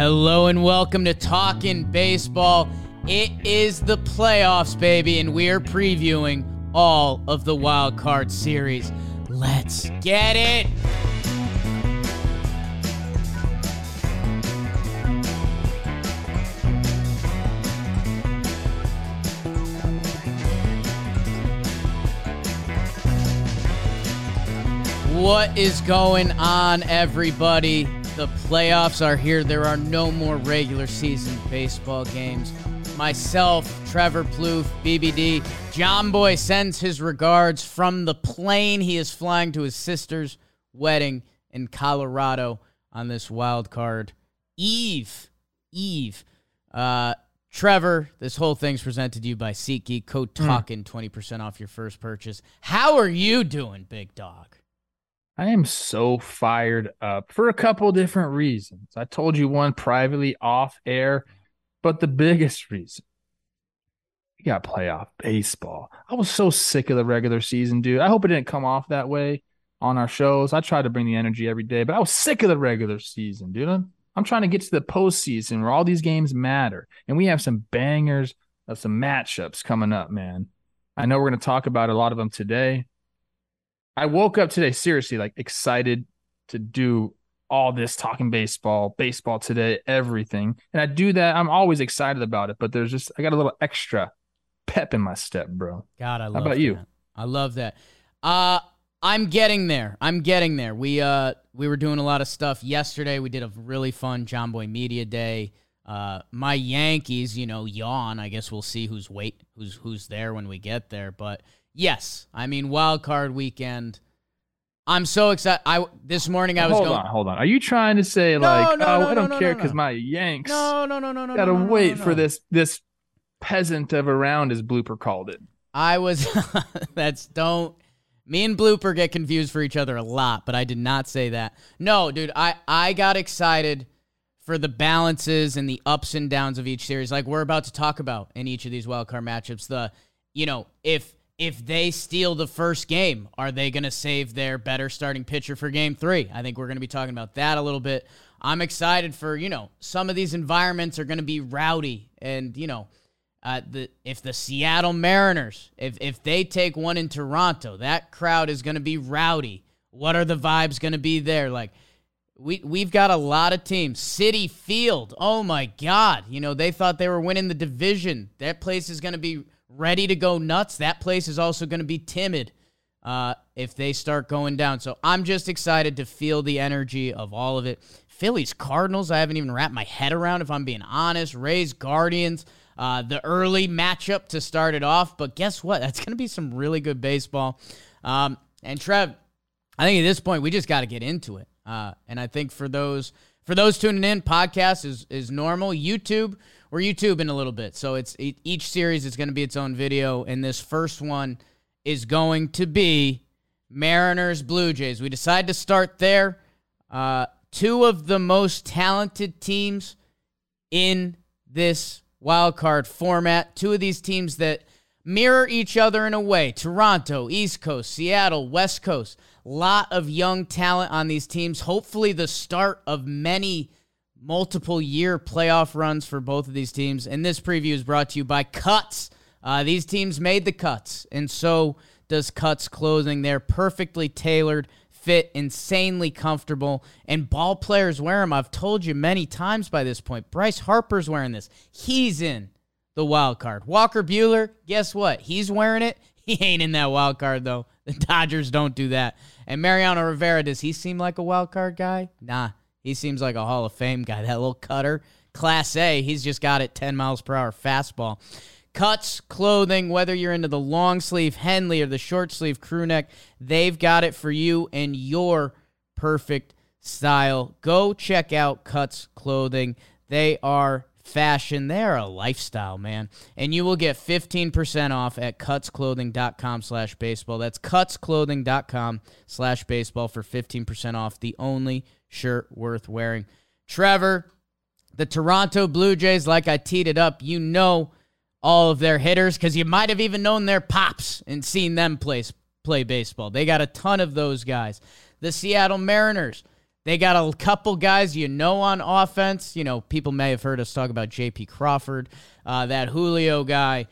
Hello and welcome to Talking Baseball. It is the playoffs, baby, and we are previewing all of the wild card series. Let's get it. What is going on, everybody? The playoffs are here. There are no more regular season baseball games. Myself, Trevor Plouffe, BBD, John Boy sends his regards from the plane he is flying to his sister's wedding in Colorado on this wild card eve. Eve. Uh, Trevor, this whole thing's presented to you by SeatGeek. Code Talkin, 20% off your first purchase. How are you doing, big dog? I am so fired up for a couple different reasons. I told you one privately off air, but the biggest reason we got playoff baseball. I was so sick of the regular season, dude. I hope it didn't come off that way on our shows. I try to bring the energy every day, but I was sick of the regular season, dude. I'm trying to get to the postseason where all these games matter. And we have some bangers of some matchups coming up, man. I know we're going to talk about a lot of them today. I woke up today seriously like excited to do all this talking baseball, baseball today, everything. And I do that. I'm always excited about it, but there's just I got a little extra pep in my step, bro. God, I love How about that. you? I love that. Uh I'm getting there. I'm getting there. We uh we were doing a lot of stuff yesterday. We did a really fun John Boy Media Day. Uh my Yankees, you know, yawn. I guess we'll see who's wait who's who's there when we get there. But yes, I mean wild card weekend. I'm so excited. I this morning I was hold going. on, hold on. Are you trying to say No, like, no, oh, no, I don't care because my Yanks No, no, no, no, no. gotta wait for this this peasant of a round, as Blooper called it. I was that's don't me and Blooper get confused for each other a lot, but I did not say that. No, dude, I I got excited for the balances and the ups and downs of each series like we're about to talk about in each of these wild card matchups. The you know, if if they steal the first game, are they going to save their better starting pitcher for game 3? I think we're going to be talking about that a little bit. I'm excited for, you know, some of these environments are going to be rowdy and, you know, uh, the if the Seattle Mariners, if if they take one in Toronto, that crowd is going to be rowdy. What are the vibes going to be there? Like we we've got a lot of teams. Citi Field, oh my God! You know they thought they were winning the division. That place is going to be ready to go nuts. That place is also going to be timid uh, if they start going down. So I'm just excited to feel the energy of all of it. Phillies Cardinals, I haven't even wrapped my head around if I'm being honest. Rays Guardians, uh, the early matchup to start it off. But guess what? That's going to be some really good baseball. Um, and Trev, I think at this point we just got to get into it. Uh, and I think for those for those tuning in, podcast is is normal. YouTube, we're YouTubing a little bit, so it's each series is going to be its own video, and this first one is going to be Mariners Blue Jays. We decide to start there. Uh, two of the most talented teams in this wild card format. Two of these teams that mirror each other in a way. Toronto, East Coast, Seattle, West Coast. Lot of young talent on these teams. Hopefully the start of many multiple year playoff runs for both of these teams. And this preview is brought to you by Cuts. Uh, these teams made the cuts, and so does Cuts clothing. They're perfectly tailored, fit, insanely comfortable, and ball players wear them. I've told you many times by this point. Bryce Harper's wearing this. He's in the wild card. Walker Buehler, guess what? He's wearing it. He ain't in that wild card though. The Dodgers don't do that. And Mariano Rivera, does he seem like a wild card guy? Nah, he seems like a Hall of Fame guy. That little cutter, Class A. He's just got it 10 miles per hour fastball. Cuts, clothing, whether you're into the long sleeve Henley or the short sleeve crew neck, they've got it for you and your perfect style. Go check out Cuts Clothing. They are fashion. They are a lifestyle, man. And you will get 15% off at cutsclothing.com slash baseball. That's cutsclothing.com slash baseball for 15% off. The only shirt worth wearing. Trevor, the Toronto Blue Jays, like I teed it up, you know all of their hitters because you might have even known their pops and seen them play, play baseball. They got a ton of those guys. The Seattle Mariners, They got a couple guys you know on offense. You know, people may have heard us talk about J.P. Crawford, uh, that Julio guy.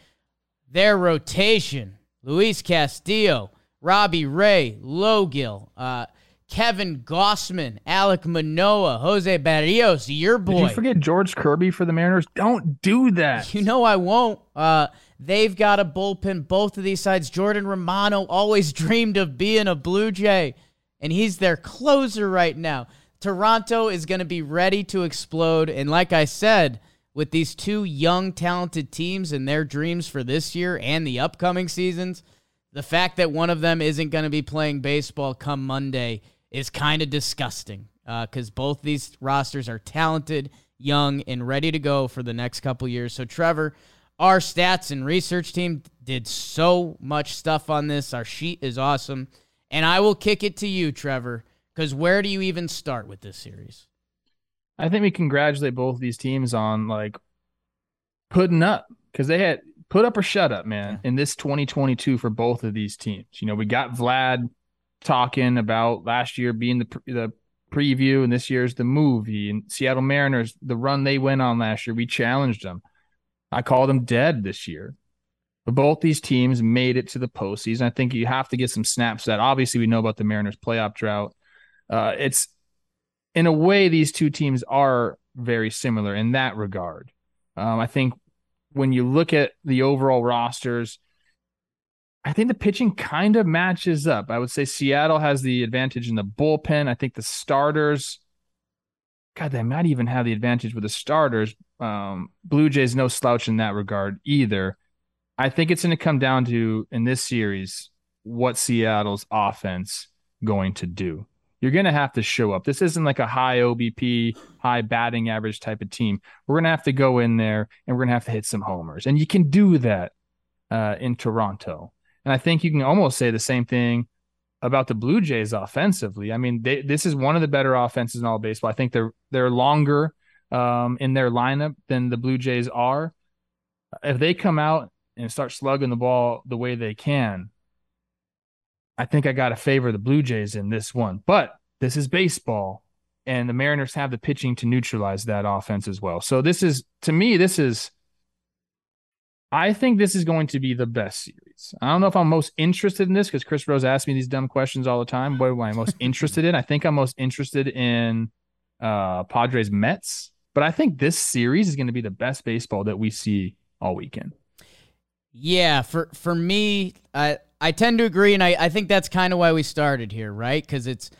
Their rotation: Luis Castillo, Robbie Ray, Logill, uh, Kevin Gausman, Alek Manoah, Jose Berrios, your boy. Did you forget George Kirby for the Mariners? Don't do that. You know I won't. Uh, they've got a bullpen. Both of these sides. Jordan Romano always dreamed of being a Blue Jay and he's their closer right now. Toronto is going to be ready to explode. And like I said, with these two young, talented teams and their dreams for this year and the upcoming seasons, the fact that one of them isn't going to be playing baseball come Monday is kind of disgusting because uh, both these rosters are talented, young, and ready to go for the next couple years. So, Trevor, our stats and research team did so much stuff on this. Our sheet is awesome. And I will kick it to you, Trevor, because where do you even start with this series? I think we congratulate both these teams on like putting up because they had put up or shut up, man, yeah. in this 2022 for both of these teams. You know, we got Vlad talking about last year being the the preview and this year's the movie and Seattle Mariners the run they went on last year we challenged them I called them dead this year both these teams made it to the postseason. I think you have to get some snaps that obviously we know about the Mariners playoff drought. Uh, it's in a way, these two teams are very similar in that regard. Um, I think when you look at the overall rosters, I think the pitching kind of matches up. I would say Seattle has the advantage in the bullpen. I think the starters, God, they might even have the advantage with the starters. Um, Blue Jays no slouch in that regard either. I think it's going to come down to in this series what Seattle's offense going to do. You're going to have to show up. This isn't like a high OBP, high batting average type of team. We're going to have to go in there and we're going to have to hit some homers. And you can do that uh, in Toronto. And I think you can almost say the same thing about the Blue Jays offensively. I mean, they, this is one of the better offenses in all baseball. I think they're they're longer um, in their lineup than the Blue Jays are. If they come out and start slugging the ball the way they can, I think I got to favor the Blue Jays in this one. But this is baseball, and the Mariners have the pitching to neutralize that offense as well. So this is, to me, this is. I think this is going to be the best series. I don't know if I'm most interested in this because Chris Rose asks me these dumb questions all the time. What am I most interested in? I think I'm most interested in uh, Padres Mets, but I think this series is going to be the best baseball that we see all weekend. Yeah, for for me, I I tend to agree, and I, I think that's kind of why we started here, right? Because it's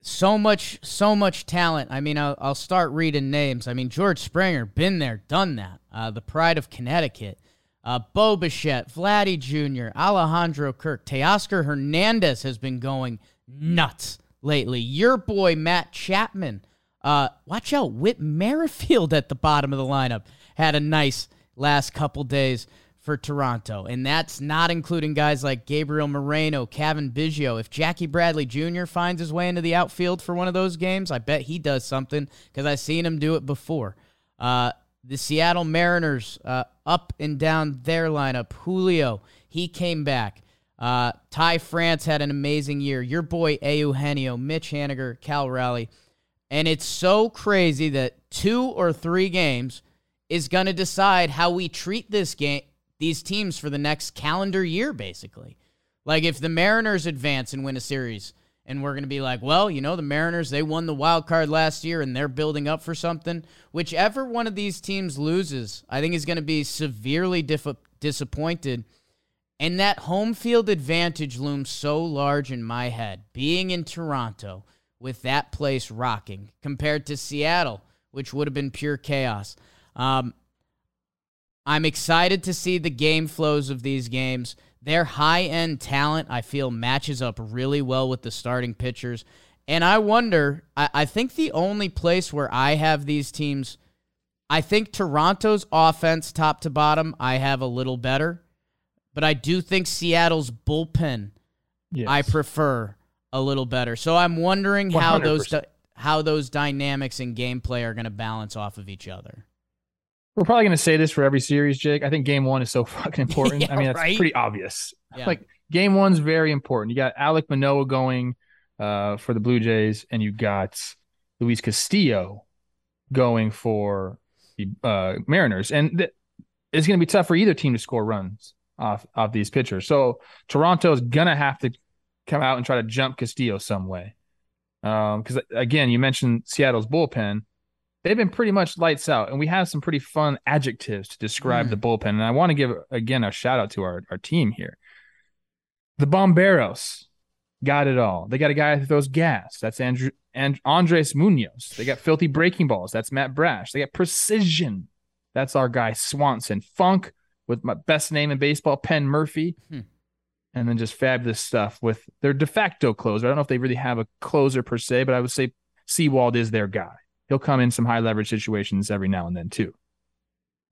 so much so much talent. I mean, I'll, I'll start reading names. I mean, George Springer, been there, done that. Uh, the pride of Connecticut. Uh, Bo Bichette, Vladdy Jr., Alejandro Kirk, Teoscar Hernandez has been going nuts lately. Your boy Matt Chapman. Uh, watch out, Whit Merrifield at the bottom of the lineup had a nice last couple days for Toronto. And that's not including guys like Gabriel Moreno, Cavan Biggio. If Jackie Bradley Jr. finds his way into the outfield for one of those games, I bet he does something because I've seen him do it before. Uh, the Seattle Mariners uh, up and down their lineup. Julio, he came back. Uh, Ty France had an amazing year. Your boy Eugenio, Mitch Haniger, Cal Raleigh. And it's so crazy that two or three games is going to decide how we treat this game these teams for the next calendar year, basically. Like if the Mariners advance and win a series, and we're going to be like, well, you know, the Mariners, they won the wild card last year and they're building up for something. Whichever one of these teams loses, I think is going to be severely disappointed. And that home field advantage looms so large in my head, being in Toronto with that place rocking compared to Seattle, which would have been pure chaos. Um, I'm excited to see the game flows of these games. Their high end talent, I feel, matches up really well with the starting pitchers. And I wonder, I, I, think the only place where I have these teams, I think Toronto's offense, top to bottom, I have a little better. But I do think Seattle's bullpen, yes. I prefer a little better. So I'm wondering 100%. how those how those dynamics and gameplay are going to balance off of each other. We're probably going to say this for every series, Jake. I think game one is so fucking important. yeah, I mean, that's right? pretty obvious. Yeah. Like game one's very important. You got Alek Manoah going uh, for the Blue Jays, and you got Luis Castillo going for the uh, Mariners, and th- it's going to be tough for either team to score runs off off these pitchers. So Toronto is going to have to come out and try to jump Castillo some way. Because um, again, you mentioned Seattle's bullpen they've been pretty much lights out, and we have some pretty fun adjectives to describe mm. the bullpen. And I want to give again a shout out to our, our team here. The Bomberos got it all. They got a guy who throws gas. That's Andrew and Andres Munoz. They got filthy breaking balls. That's Matt Brash. They got precision. That's our guy Swanson. Funk with my best name in baseball, Penn Murphy. Hmm. And then just fabulous stuff with their de facto closer. I don't know if they really have a closer per se, but I would say Sewald is their guy he'll come in some high leverage situations every now and then too.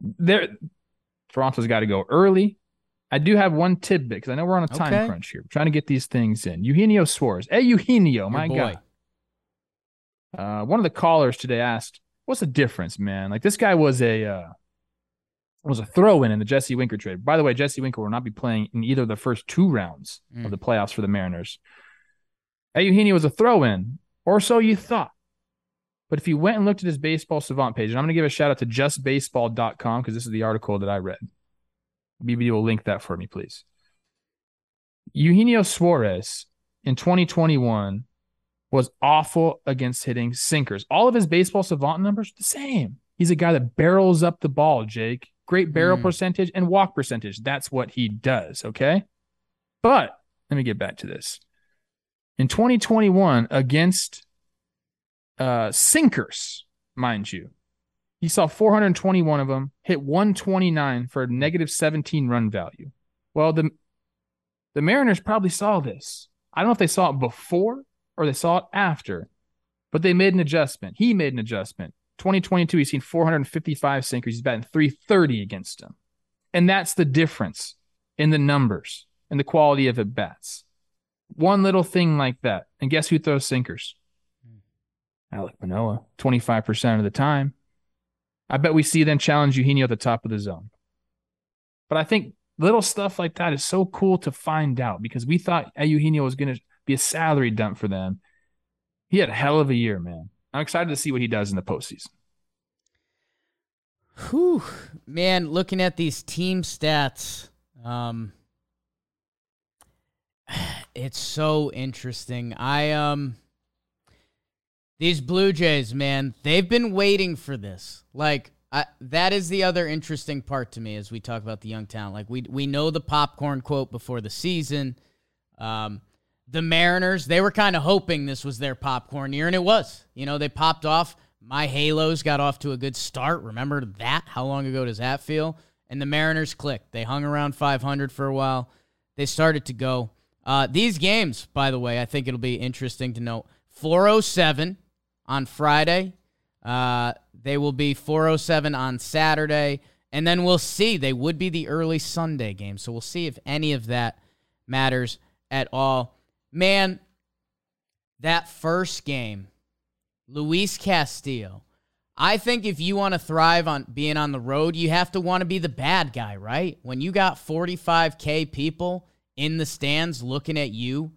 There, Toronto's got to go early. I do have one tidbit because I know we're on a time okay. crunch here. We're trying to get these things in. Eugenio Suarez. Hey, Eugenio, my guy. Uh, one of the callers today asked, "What's the difference, man? Like this guy was a uh, was a throw in in the Jesse Winker trade. By the way, Jesse Winker will not be playing in either of the first two rounds mm. of the playoffs for the Mariners. Hey, Eugenio was a throw in, or so you thought. But if you went and looked at his baseball savant page, and I'm going to give a shout out to justbaseball.com because this is the article that I read. BB will link that for me, please. Eugenio Suarez in 2021 was awful against hitting sinkers. All of his baseball savant numbers the same. He's a guy that barrels up the ball, Jake. Great barrel mm. percentage and walk percentage. That's what he does, okay? But let me get back to this. In 2021 against uh, sinkers, mind you. He saw 421 of them, hit 129 for a negative 17 run value. Well, the the Mariners probably saw this. I don't know if they saw it before or they saw it after, but they made an adjustment. He made an adjustment. 2022, he's seen 455 sinkers. He's batting 330 against them. And that's the difference in the numbers and the quality of at bats. One little thing like that. And guess who throws sinkers? Alek Manoah 25% of the time. I bet we see them challenge Eugenio at the top of the zone. But I think little stuff like that is so cool to find out because we thought Eugenio was going to be a salary dump for them. He had a hell of a year, man. I'm excited to see what he does in the postseason. Whew, man, looking at these team stats, um, it's so interesting. I um these Blue Jays, man, they've been waiting for this. Like I, that is the other interesting part to me as we talk about the young talent. Like we we know the popcorn quote before the season. Um, the Mariners, they were kind of hoping this was their popcorn year, and it was. You know, they popped off. My Halos got off to a good start. Remember that? How long ago does that feel? And the Mariners clicked. They hung around 500 for a while. They started to go. Uh, these games, by the way, I think it'll be interesting to note. 407 on Friday. Uh, they will be 407 on Saturday. And then we'll see. They would be the early Sunday game. So we'll see if any of that matters at all. Man, that first game, Luis Castillo. I think if you want to thrive on being on the road, you have to want to be the bad guy, right? When you got 45K people in the stands looking at you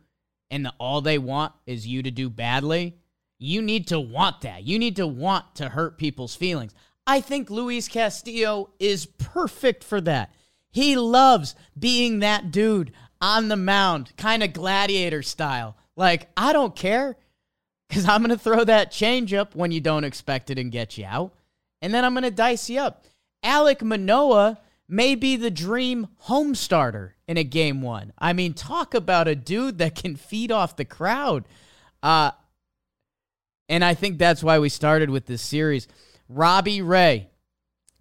and the, all they want is you to do badly, you need to want that. You need to want to hurt people's feelings. I think Luis Castillo is perfect for that. He loves being that dude on the mound, kind of gladiator style. Like, I don't care because I'm going to throw that change up when you don't expect it and get you out. And then I'm going to dice you up. Alek Manoah may be the dream home starter in a game one. I mean, talk about a dude that can feed off the crowd. Uh, and I think that's why we started with this series. Robbie Ray,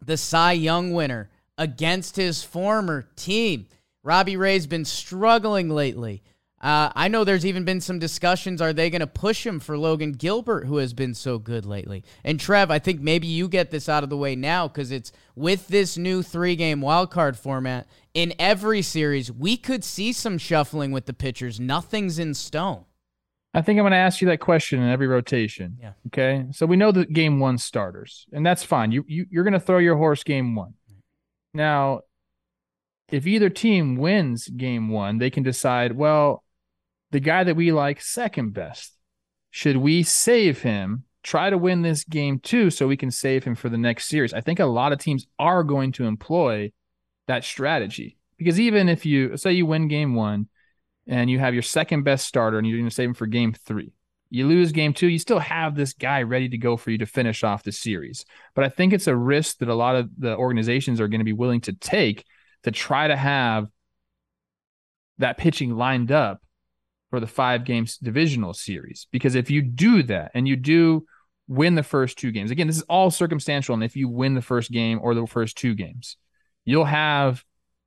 the Cy Young winner, against his former team. Robbie Ray's been struggling lately. Uh, I know there's even been some discussions. Are they going to push him for Logan Gilbert, who has been so good lately? And Trev, I think maybe you get this out of the way now because it's with this new three game wildcard format. In every series, we could see some shuffling with the pitchers. Nothing's in stone. I think I'm going to ask you that question in every rotation. Yeah. Okay. So we know the game one starters, and that's fine. You, you you're going to throw your horse game one. Now, if either team wins game one, they can decide. Well, the guy that we like second best, should we save him try to win this game too so we can save him for the next series. I think a lot of teams are going to employ that strategy because even if you say you win game one and you have your second best starter and you're going to save him for game three, you lose game two, you still have this guy ready to go for you to finish off the series. But I think it's a risk that a lot of the organizations are going to be willing to take to try to have that pitching lined up for the five games divisional series. Because if you do that and you do win the first two games, again, this is all circumstantial. And if you win the first game or the first two games, you'll have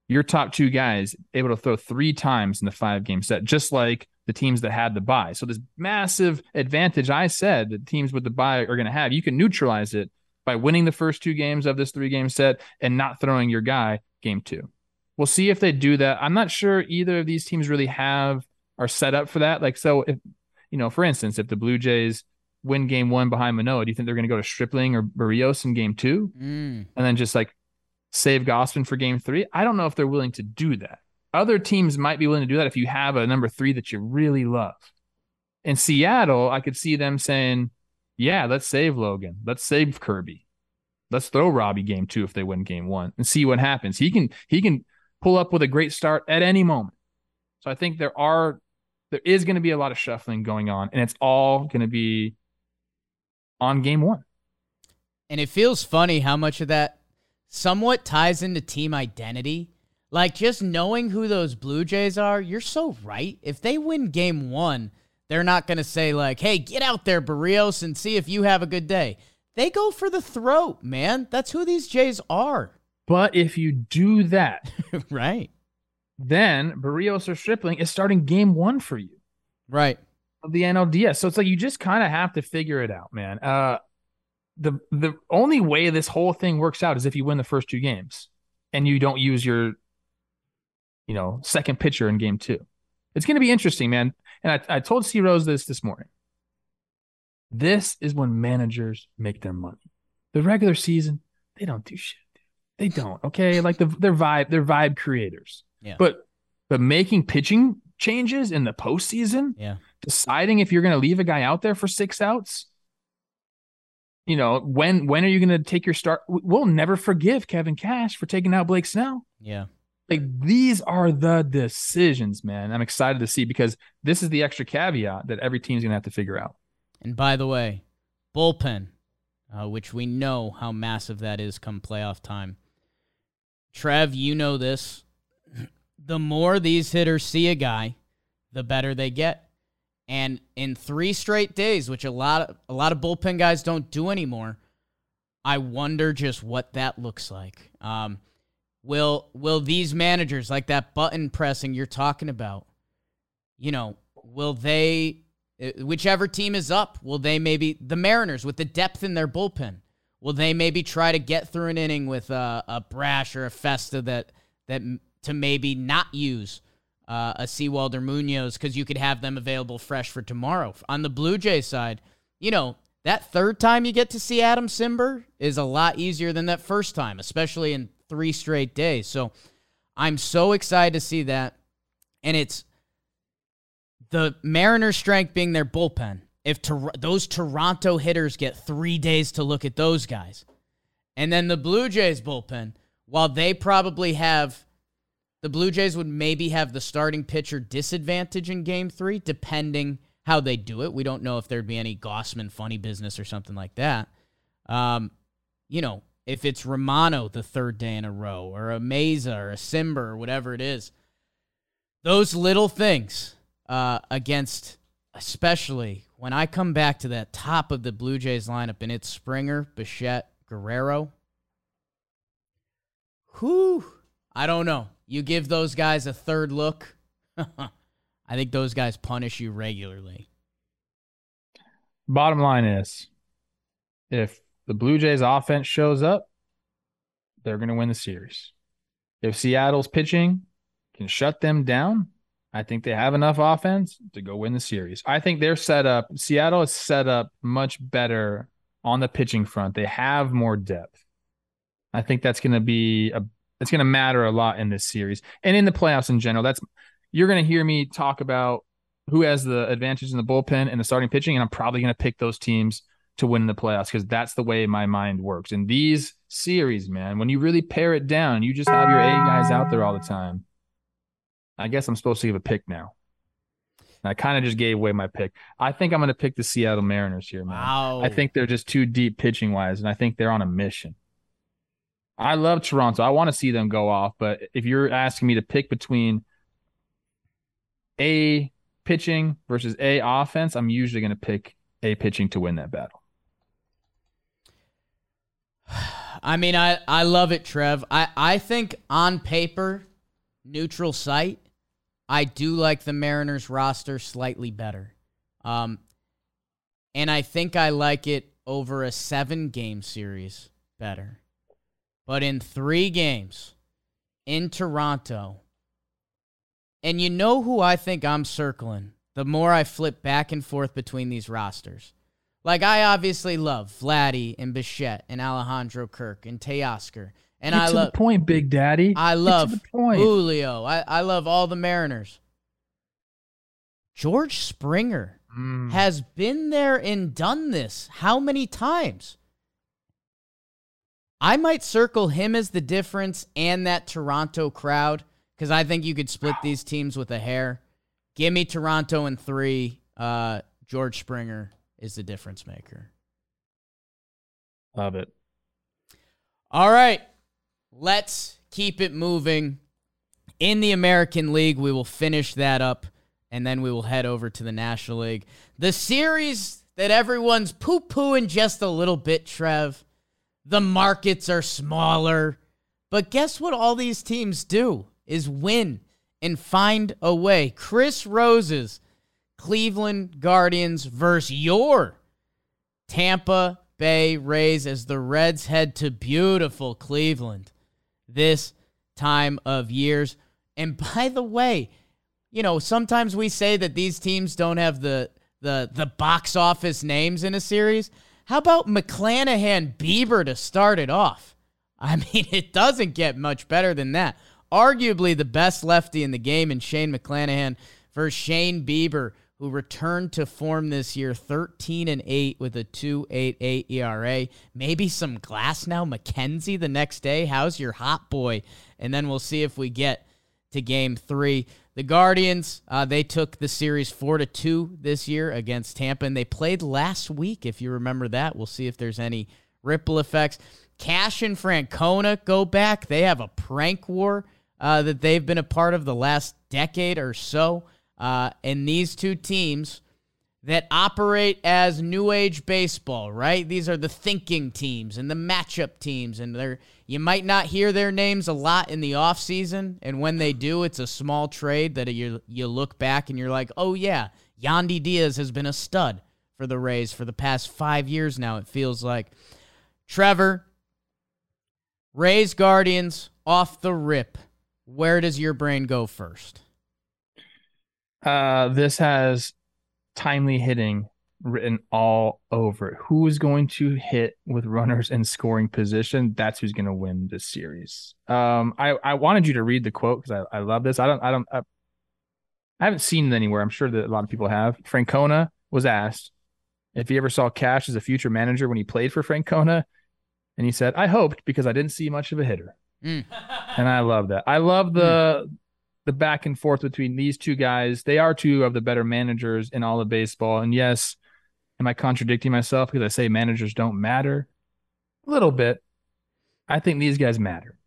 your top two guys able to throw three times in the five game set, just like the teams that had the buy. So this massive advantage I said that teams with the buy are going to have, you can neutralize it by winning the first two games of this three game set and not throwing your guy game two. We'll see if they do that. I'm not sure either of these teams really have are set up for that. Like, so if, you know, for instance, if the Blue Jays win game one behind Manoah, do you think they're going to go to Stripling or Berrios in game two? Mm. And then just like save Gausman for game three? I don't know if they're willing to do that. Other teams might be willing to do that if you have a number three that you really love. In Seattle, I could see them saying, yeah, let's save Logan. Let's save Kirby. Let's throw Robbie game two if they win game one and see what happens. He can he can pull up with a great start at any moment. So I think there are there is going to be a lot of shuffling going on, and it's all going to be on game one. And it feels funny how much of that somewhat ties into team identity. Like just knowing who those Blue Jays are, you're so right. If they win game one, they're not going to say, like, hey, get out there, Berrios, and see if you have a good day. They go for the throat, man. That's who these Jays are. But if you do that, right, then Berrios or Stripling is starting game one for you. Right. Of the NLDS. So it's like you just kind of have to figure it out, man. Uh the the only way this whole thing works out is if you win the first two games and you don't use your you know second pitcher in game two. It's gonna be interesting, man. And I, I told C Rose this this morning. This is when managers make their money. The regular season, they don't do shit. They don't. Okay, like the their vibe, they're vibe creators. Yeah. But but making pitching changes in the postseason, yeah, deciding if you're going to leave a guy out there for six outs. You know when when are you going to take your start? We'll never forgive Kevin Cash for taking out Blake Snell. Yeah. Like these are the decisions, man. I'm excited to see because this is the extra caveat that every team's going to have to figure out. And by the way, bullpen, uh, which we know how massive that is come playoff time. Trev, you know this. The more these hitters see a guy, the better they get. And in three straight days, which a lot of, a lot of bullpen guys don't do anymore, I wonder just what that looks like. Um, will will these managers like that button pressing you're talking about? You know, will they uh, whichever team is up, will they maybe the Mariners with the depth in their bullpen? Will they maybe try to get through an inning with a, a Brash or a Festa that that to maybe not use uh, a Sewald or Munoz because you could have them available fresh for tomorrow. On the Blue Jay side, you know that third time you get to see Adam Cimber is a lot easier than that first time, especially in three straight days. So I'm so excited to see that, and it's the Mariners' strength being their bullpen if those Toronto hitters get three days to look at those guys. And then the Blue Jays bullpen, while they probably have, the Blue Jays would maybe have the starting pitcher disadvantage in game three, depending how they do it. We don't know if there'd be any Gausman funny business or something like that. Um, you know, if it's Romano the third day in a row, or a Mayza, or a Cimber, or whatever it is, those little things uh, against, especially when I come back to that top of the Blue Jays lineup and it's Springer, Bichette, Guerrero, whew, I don't know. You give those guys a third look. I think those guys punish you regularly. Bottom line is if the Blue Jays offense shows up, they're going to win the series. If Seattle's pitching can shut them down, I think they have enough offense to go win the series. I think they're set up. Seattle is set up much better on the pitching front. They have more depth. I think that's going to be a it's going to matter a lot in this series and in the playoffs in general. That's you're going to hear me talk about who has the advantage in the bullpen and the starting pitching, and I'm probably going to pick those teams to win the playoffs because that's the way my mind works. And these series, man, when you really pare it down, you just have your A guys out there all the time. I guess I'm supposed to give a pick now. I kind of just gave away my pick. I think I'm going to pick the Seattle Mariners here, man. Wow. I think they're just too deep pitching wise, and I think they're on a mission. I love Toronto. I want to see them go off, but if you're asking me to pick between A pitching versus A offense, I'm usually going to pick A pitching to win that battle. I mean, I, I love it, Trev. I, I think on paper, neutral site, I do like the Mariners roster slightly better. Um, and I think I like it over a seven game series better. But in three games in Toronto, and you know who I think I'm circling the more I flip back and forth between these rosters. Like, I obviously love Vladdy and Bichette and Alejandro Kirk and Teoscar and Get I love point, Big Daddy. I love. Julio. I, I love all the Mariners. George Springer Mm. has been there and done this how many times? I might circle him as the difference and that Toronto crowd because I think you could split these teams with a hair. Give me Toronto in three. Uh, George Springer is the difference maker. Love it. All right, let's keep it moving. In the American League, we will finish that up and then we will head over to the National League. The series that everyone's poo pooing just a little bit, Trev. The markets are smaller. But guess what all these teams do is win and find a way. Chris Rose's Cleveland Guardians versus your Tampa Bay Rays as the Reds head to beautiful Cleveland this time of years. And by the way, you know, sometimes we say that these teams don't have the the the box office names in a series. How about McClanahan Bieber to start it off? I mean, it doesn't get much better than that. Arguably the best lefty in the game in Shane McClanahan versus Shane Bieber, who returned to form this year 13 and 8 with a 2.88 ERA. Maybe some Glasnow McKenzie the next day. How's your hot boy? And then we'll see if we get to game 3. The Guardians, uh, they took the series 4 to 2 this year against Tampa and they played last week if you remember that. We'll see if there's any ripple effects. Cash and Francona go back. They have a prank war uh, that they've been a part of the last decade or so. Uh, and these two teams that operate as new age baseball, right? These are the thinking teams and the matchup teams, and they're you might not hear their names a lot in the offseason, and when they do, it's a small trade that you you look back and you're like, oh yeah, Yandy Diaz has been a stud for the Rays for the past five years now. It feels like Trevor Rays Guardians off the rip. Where does your brain go first? Uh, this has timely hitting written all over it. Who is going to hit with runners in scoring position? That's who's going to win this series. Um, I, I wanted you to read the quote because I, I love this. I don't I don't I, I haven't seen it anywhere. I'm sure that a lot of people have. Francona was asked if he ever saw Cash as a future manager when he played for Francona, and he said, "I hoped because I didn't see much of a hitter." Mm. And I love that. I love the the back and forth between these two guys. They are two of the better managers in all of baseball. And yes, am I contradicting myself because I say managers don't matter? A little bit. I think these guys matter.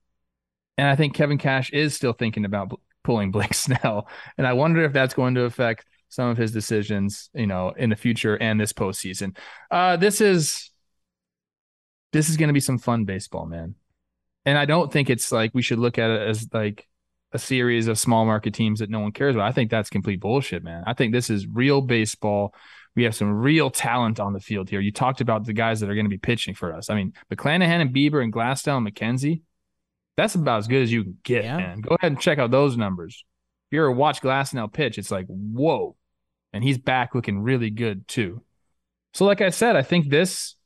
And I think Kevin Cash is still thinking about pulling Blake Snell. And I wonder if that's going to affect some of his decisions, you know, in the future and this postseason. Uh, this is this is going to be some fun baseball, man. And I don't think it's like we should look at it as like a series of small market teams that no one cares about. I think that's complete bullshit, man. I think this is real baseball. We have some real talent on the field here. You talked about the guys that are going to be pitching for us. I mean, McClanahan and Bieber and Glasnow and McKenzie, that's about as good as you can get, Yeah. man. Go ahead and check out those numbers. If you ever watch Glasnow pitch, it's like, whoa. And he's back looking really good too. So, like I said, I think this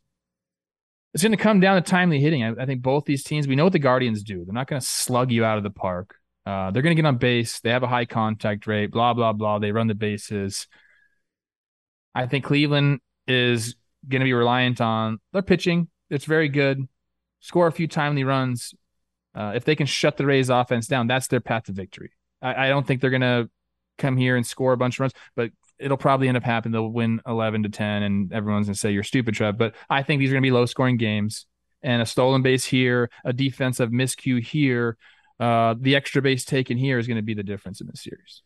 it's going to come down to timely hitting. I, I think both these teams, we know what the Guardians do. They're not going to slug you out of the park. Uh, they're going to get on base. They have a high contact rate, blah, blah, blah. They run the bases. I think Cleveland is going to be reliant on their pitching. It's very good. Score a few timely runs. Uh, if they can shut the Rays offense down, that's their path to victory. I, I don't think they're going to come here and score a bunch of runs, but it'll probably end up happening. They'll win 11 to 10, and everyone's going to say you're stupid, Trev. But I think these are going to be low scoring games and a stolen base here, a defensive miscue here. Uh, the extra base taken here is going to be the difference in this series.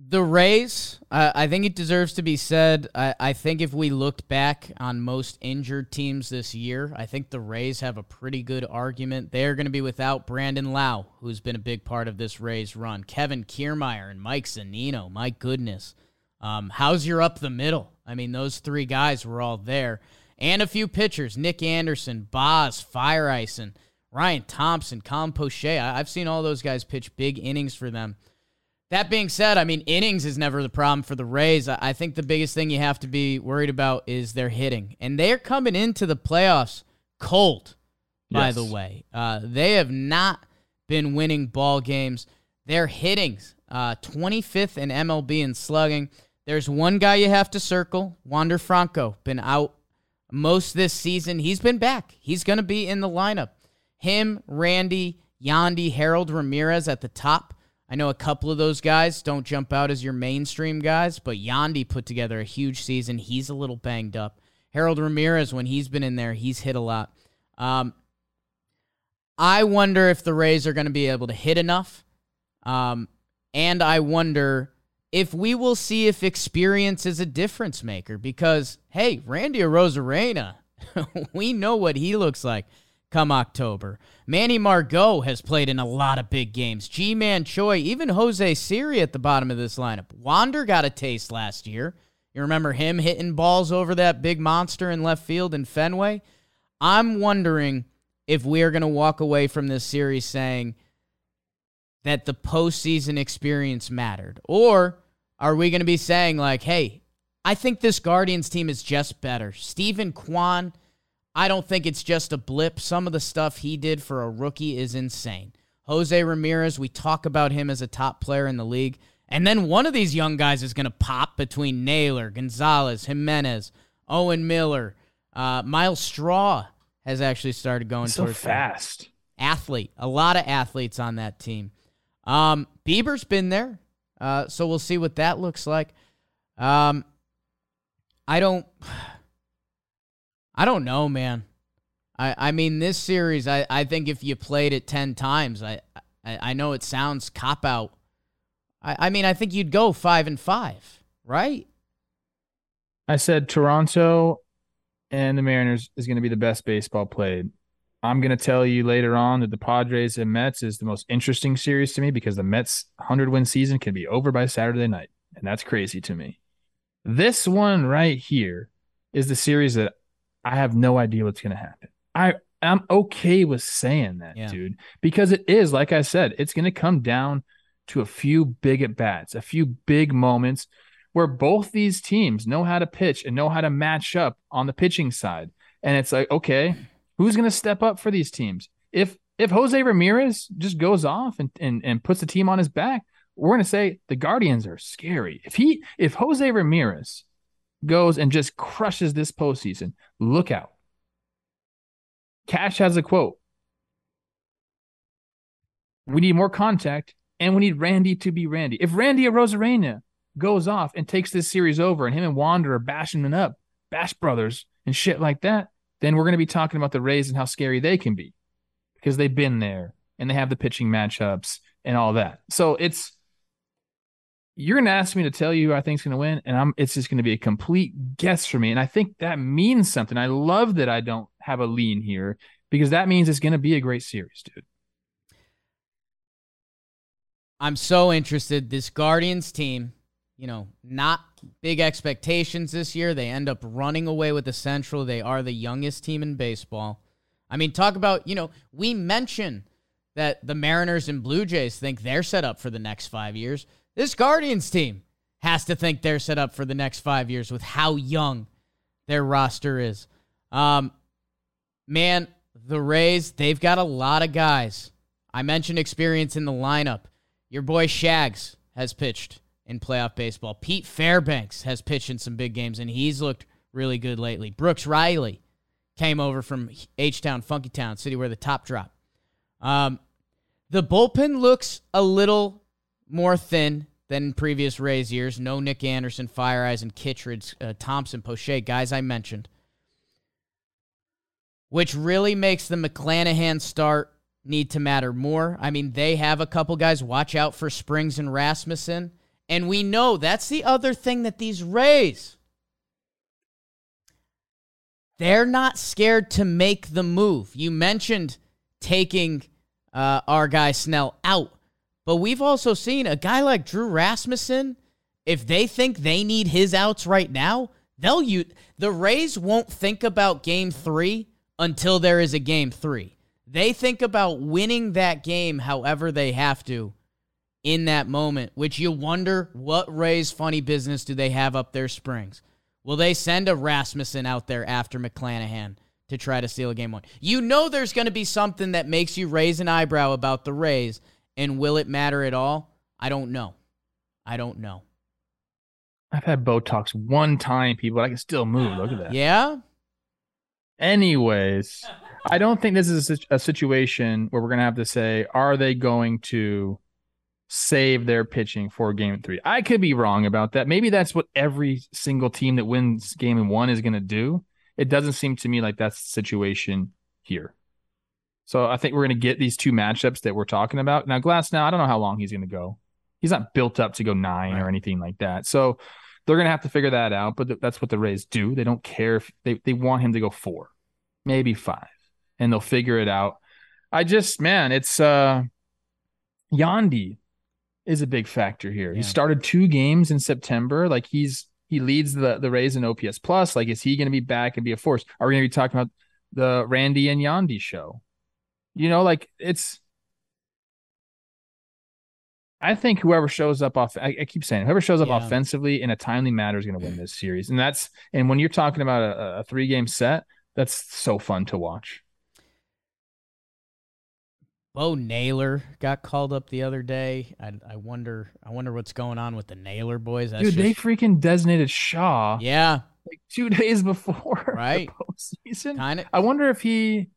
The Rays, uh, I think it deserves to be said. I, I think if we looked back on most injured teams this year, I think the Rays have a pretty good argument. They're going to be without Brandon Lowe, who's been a big part of this Rays run. Kevin Kiermaier and Mike Zunino, my goodness. Um, how's your up the middle. I mean, those three guys were all there. And a few pitchers Nick Anderson, Baz, Feyereisen, Ryan Thompson, Colin Poche. I, I've seen all those guys pitch big innings for them. That being said, I mean, innings is never the problem for the Rays. I think the biggest thing you have to be worried about is their hitting. And they're coming into the playoffs cold, by yes. the way. Uh, they have not been winning ball games. Their hittings, uh, 25th in MLB in slugging. There's one guy you have to circle, Wander Franco, been out most this season. He's been back. He's going to be in the lineup. Him, Randy, Yandy, Harold Ramirez at the top. I know a couple of those guys don't jump out as your mainstream guys, but Yandy put together a huge season. He's a little banged up. Harold Ramirez, when he's been in there, he's hit a lot. Um, I wonder if the Rays are going to be able to hit enough. Um, and I wonder if we will see if experience is a difference maker because, hey, Randy Arozarena, we know what he looks like come October. Manny Margot has played in a lot of big games. Ji-Man Choi, even Jose Siri at the bottom of this lineup. Wander got a taste last year. You remember him hitting balls over that big monster in left field in Fenway? I'm wondering if we are going to walk away from this series saying that the postseason experience mattered. Or are we going to be saying, like, hey, I think this Guardians team is just better. Steven Kwan I don't think it's just a blip. Some of the stuff he did for a rookie is insane. Jose Ramirez, we talk about him as a top player in the league. And then one of these young guys is going to pop between Naylor, Gonzalez, Jimenez, Owen Miller. Uh, Myles Straw has actually started going towards. so fast. Them. Athlete, a lot of athletes on that team. Um, Bieber's been there, uh, so we'll see what that looks like. Um, I don't. I don't know, man. I, I mean, this series, I, I think if you played it 10 times, I, I, I know it sounds cop out. I, I mean, I think you'd go five and five, right? I said Toronto and the Mariners is going to be the best baseball played. I'm going to tell you later on that the Padres and Mets is the most interesting series to me because the Mets 100 win season can be over by Saturday night. And that's crazy to me. This one right here is the series that I have no idea what's going to happen. I I'm okay with saying that, yeah. dude, because it is like I said, it's going to come down to a few big at bats, a few big moments where both these teams know how to pitch and know how to match up on the pitching side. And it's like, okay, who's going to step up for these teams? If if Jose Ramirez just goes off and, and, and puts the team on his back, we're going to say the Guardians are scary. If he if Jose Ramirez goes and just crushes this postseason, look out. Cash has a quote. We need more contact, and we need Randy to be Randy. If Randy Arozarena goes off and takes this series over, and him and Wander are bashing it up, Bash Brothers and shit like that, then we're going to be talking about the Rays and how scary they can be because they've been there and they have the pitching matchups and all that. So it's you're going to ask me to tell you who I think is going to win, and I'm it's just going to be a complete guess for me. And I think that means something. I love that I don't have a lean here because that means it's going to be a great series, dude. I'm so interested. This Guardians team, you know, not big expectations this year. They end up running away with the Central. They are the youngest team in baseball. I mean, talk about, you know, we mention that the Mariners and Blue Jays think they're set up for the next five years. This Guardians team has to think they're set up for the next five years with how young their roster is. Um, man, the Rays, they've got a lot of guys. I mentioned experience in the lineup. Your boy Shags has pitched in playoff baseball. Pete Fairbanks has pitched in some big games, and he's looked really good lately. Brooks Raley came over from H Town, Funky Town, city where the top drop. Um, the bullpen looks a little more thin than previous Rays years. No Nick Anderson, Fire Eyes, and Kittredge, uh, Thompson, Poche, guys I mentioned. Which really makes the McClanahan start need to matter more. I mean, they have a couple guys. Watch out for Springs and Rasmussen. And we know that's the other thing that these Rays, they're not scared to make the move. You mentioned taking uh, our guy Snell out. But we've also seen a guy like Drew Rasmussen, if they think they need his outs right now, they'll use the Rays won't think about game three until there is a game three. They think about winning that game however they have to in that moment, which you wonder what Rays funny business do they have up their springs? Will they send a Rasmussen out there after McClanahan? to try to steal a game one. You know there's going to be something that makes you raise an eyebrow about the Rays, and will it matter at all? I don't know. I don't know. I've had Botox one time, people. I can still move. Look at that. Yeah. Anyways, I don't think this is a situation where we're going to have to say, are they going to save their pitching for game three? I could be wrong about that. Maybe that's what every single team that wins game one is going to do it doesn't seem to me like that's the situation here. So I think we're going to get these two matchups that we're talking about. Now, Glasnow I don't know how long he's going to go. He's not built up to go nine right. or anything like that. So they're going to have to figure that out. But that's what the Rays do. They don't care if they, they want him to go four, maybe five, and they'll figure it out. I just, man, it's uh Yandy is a big factor here. Yeah. He started two games in September. Like he's he leads the the Rays in OPS plus. Like, is he going to be back and be a force? Are we going to be talking about the Randy and Yandy show? You know, like it's. I think whoever shows up off, I, I keep saying whoever shows up yeah. offensively in a timely manner is going to win this series, and that's and when you're talking about a, a three game set, that's so fun to watch. Bo Naylor got called up the other day. I, I wonder I wonder what's going on with the Naylor boys. That's Dude, just... they freaking designated Shaw. Yeah. Like two days before right postseason. Kind of. I wonder if he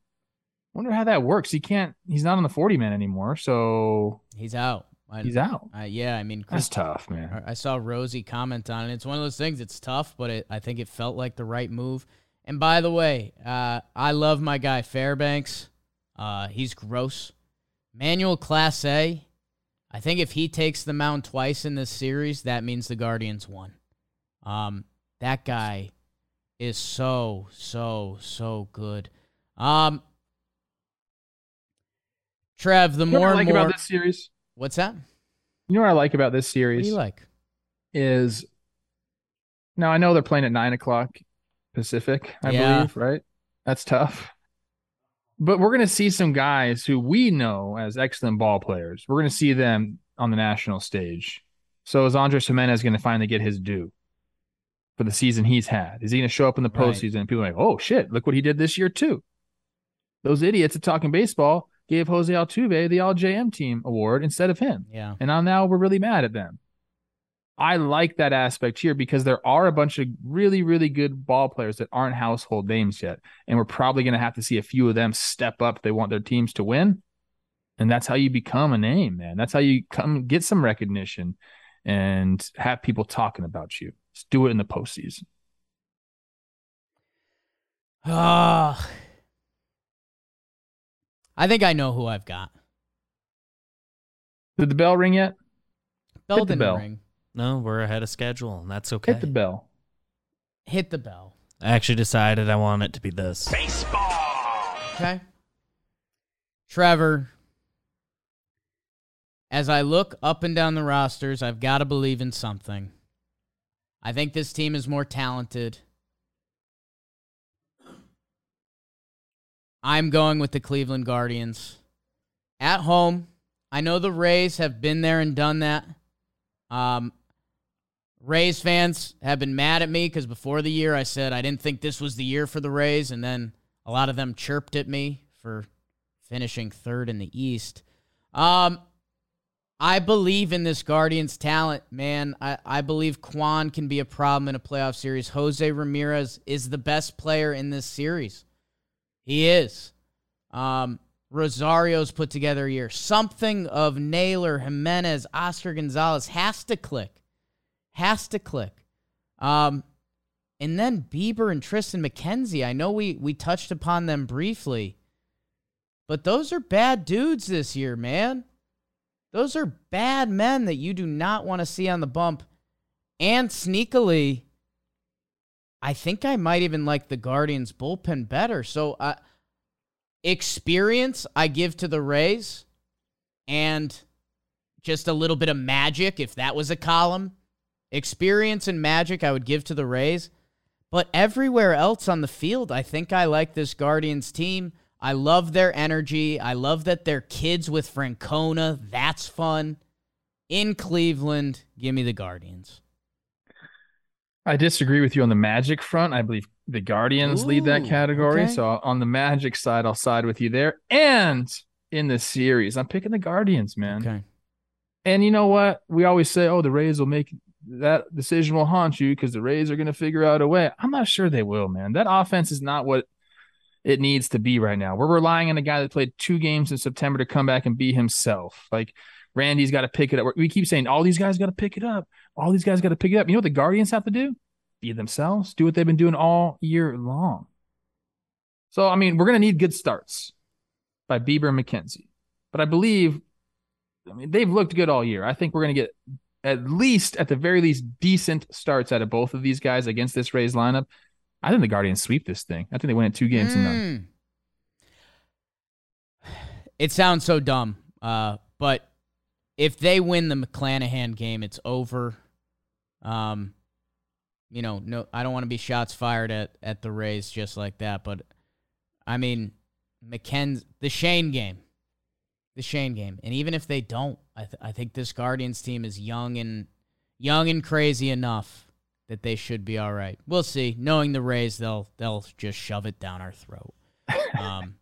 wonder how that works. He can't. He's not on the forty man anymore, so he's out. I, he's out. Uh, yeah, I mean Chris, that's tough, man. I saw Rosie comment on it. It's one of those things. It's tough, but it, I think it felt like the right move. And by the way, uh, I love my guy Fairbanks. Uh, he's gross. Emmanuel Clase. I think if he takes the mound twice in this series, that means the Guardians won. Um, that guy is so, so, so good. Um, Trev, the you know more I like more, about this series. What's that? You know what I like about this series? What do you like? Is now I know they're playing at nine o'clock Pacific, I yeah. believe, right? That's tough. But we're going to see some guys who we know as excellent ball players. We're going to see them on the national stage. So is Andres Gimenez going to finally get his due for the season he's had? Is he going to show up in the postseason right. and people are like, oh shit, look what he did this year too? Those idiots at Talking Baseball gave Jose Altuve the All JM Team award instead of him. Yeah. And now we're really mad at them. I like that aspect here because there are a bunch of really, really good ball players that aren't household names yet. And we're probably going to have to see a few of them step up if they want their teams to win. And that's how you become a name, man. That's how you come get some recognition and have people talking about you. Just do it in the postseason. Ah. I think I know who I've got. Did the bell ring yet? Bell Hit didn't bell. ring. No, we're ahead of schedule, and that's okay. Hit the bell. Hit the bell. I actually decided I want it to be this. Baseball. Okay. Trevor, as I look up and down the rosters, I've got to believe in something. I think this team is more talented. I'm going with the Cleveland Guardians. At home, I know the Rays have been there and done that. Um, Rays fans have been mad at me because before the year I said I didn't think this was the year for the Rays, and then a lot of them chirped at me for finishing third in the East. Um, I believe in this Guardians talent, man. I, I believe Kwan can be a problem in a playoff series. Jose Ramirez is the best player in this series. He is. Um, Rosario's put together a year. Something of Naylor, Gimenez, Oscar Gonzalez has to click. Has to click. Um, and then Bieber and Triston McKenzie. I know we we touched upon them briefly, but those are bad dudes this year, man. Those are bad men that you do not want to see on the bump. And sneakily, I think I might even like the Guardians bullpen better. So, uh, experience I give to the Rays, and just a little bit of magic, if that was a column. Experience and magic I would give to the Rays. But everywhere else on the field, I think I like this Guardians team. I love their energy. I love that they're kids with Francona. That's fun. In Cleveland, give me the Guardians. I disagree with you on the Magic front. I believe the Guardians lead that category. okay. So on the Magic side, I'll side with you there. And in the series, I'm picking the Guardians, man. Okay. And you know what? We always say, oh, the Rays will make that decision will haunt you because the Rays are going to figure out a way. I'm not sure they will, man. That offense is not what it needs to be right now. We're relying on a guy that played two games in September to come back and be himself. Like Randy's got to pick it up. We keep saying all these guys got to pick it up. All these guys got to pick it up. You know what the Guardians have to do? Be themselves. Do what they've been doing all year long. So I mean, we're going to need good starts by Bieber and McKenzie. But I believe I mean, they've looked good all year. I think we're going to get at least, at the very least, decent starts out of both of these guys against this Rays lineup. I think the Guardians sweep this thing. I think they win it two games to none. Mm. It sounds so dumb, uh, but if they win the McClanahan game, it's over. Um, you know, no, I don't want to be shots fired at at the Rays just like that, but I mean, McKenzie, the Shane game, the Shane game, and even if they don't, I th- I think this Guardians team is young and young and crazy enough that they should be all right. We'll see. Knowing the Rays, they'll they'll just shove it down our throat. Um,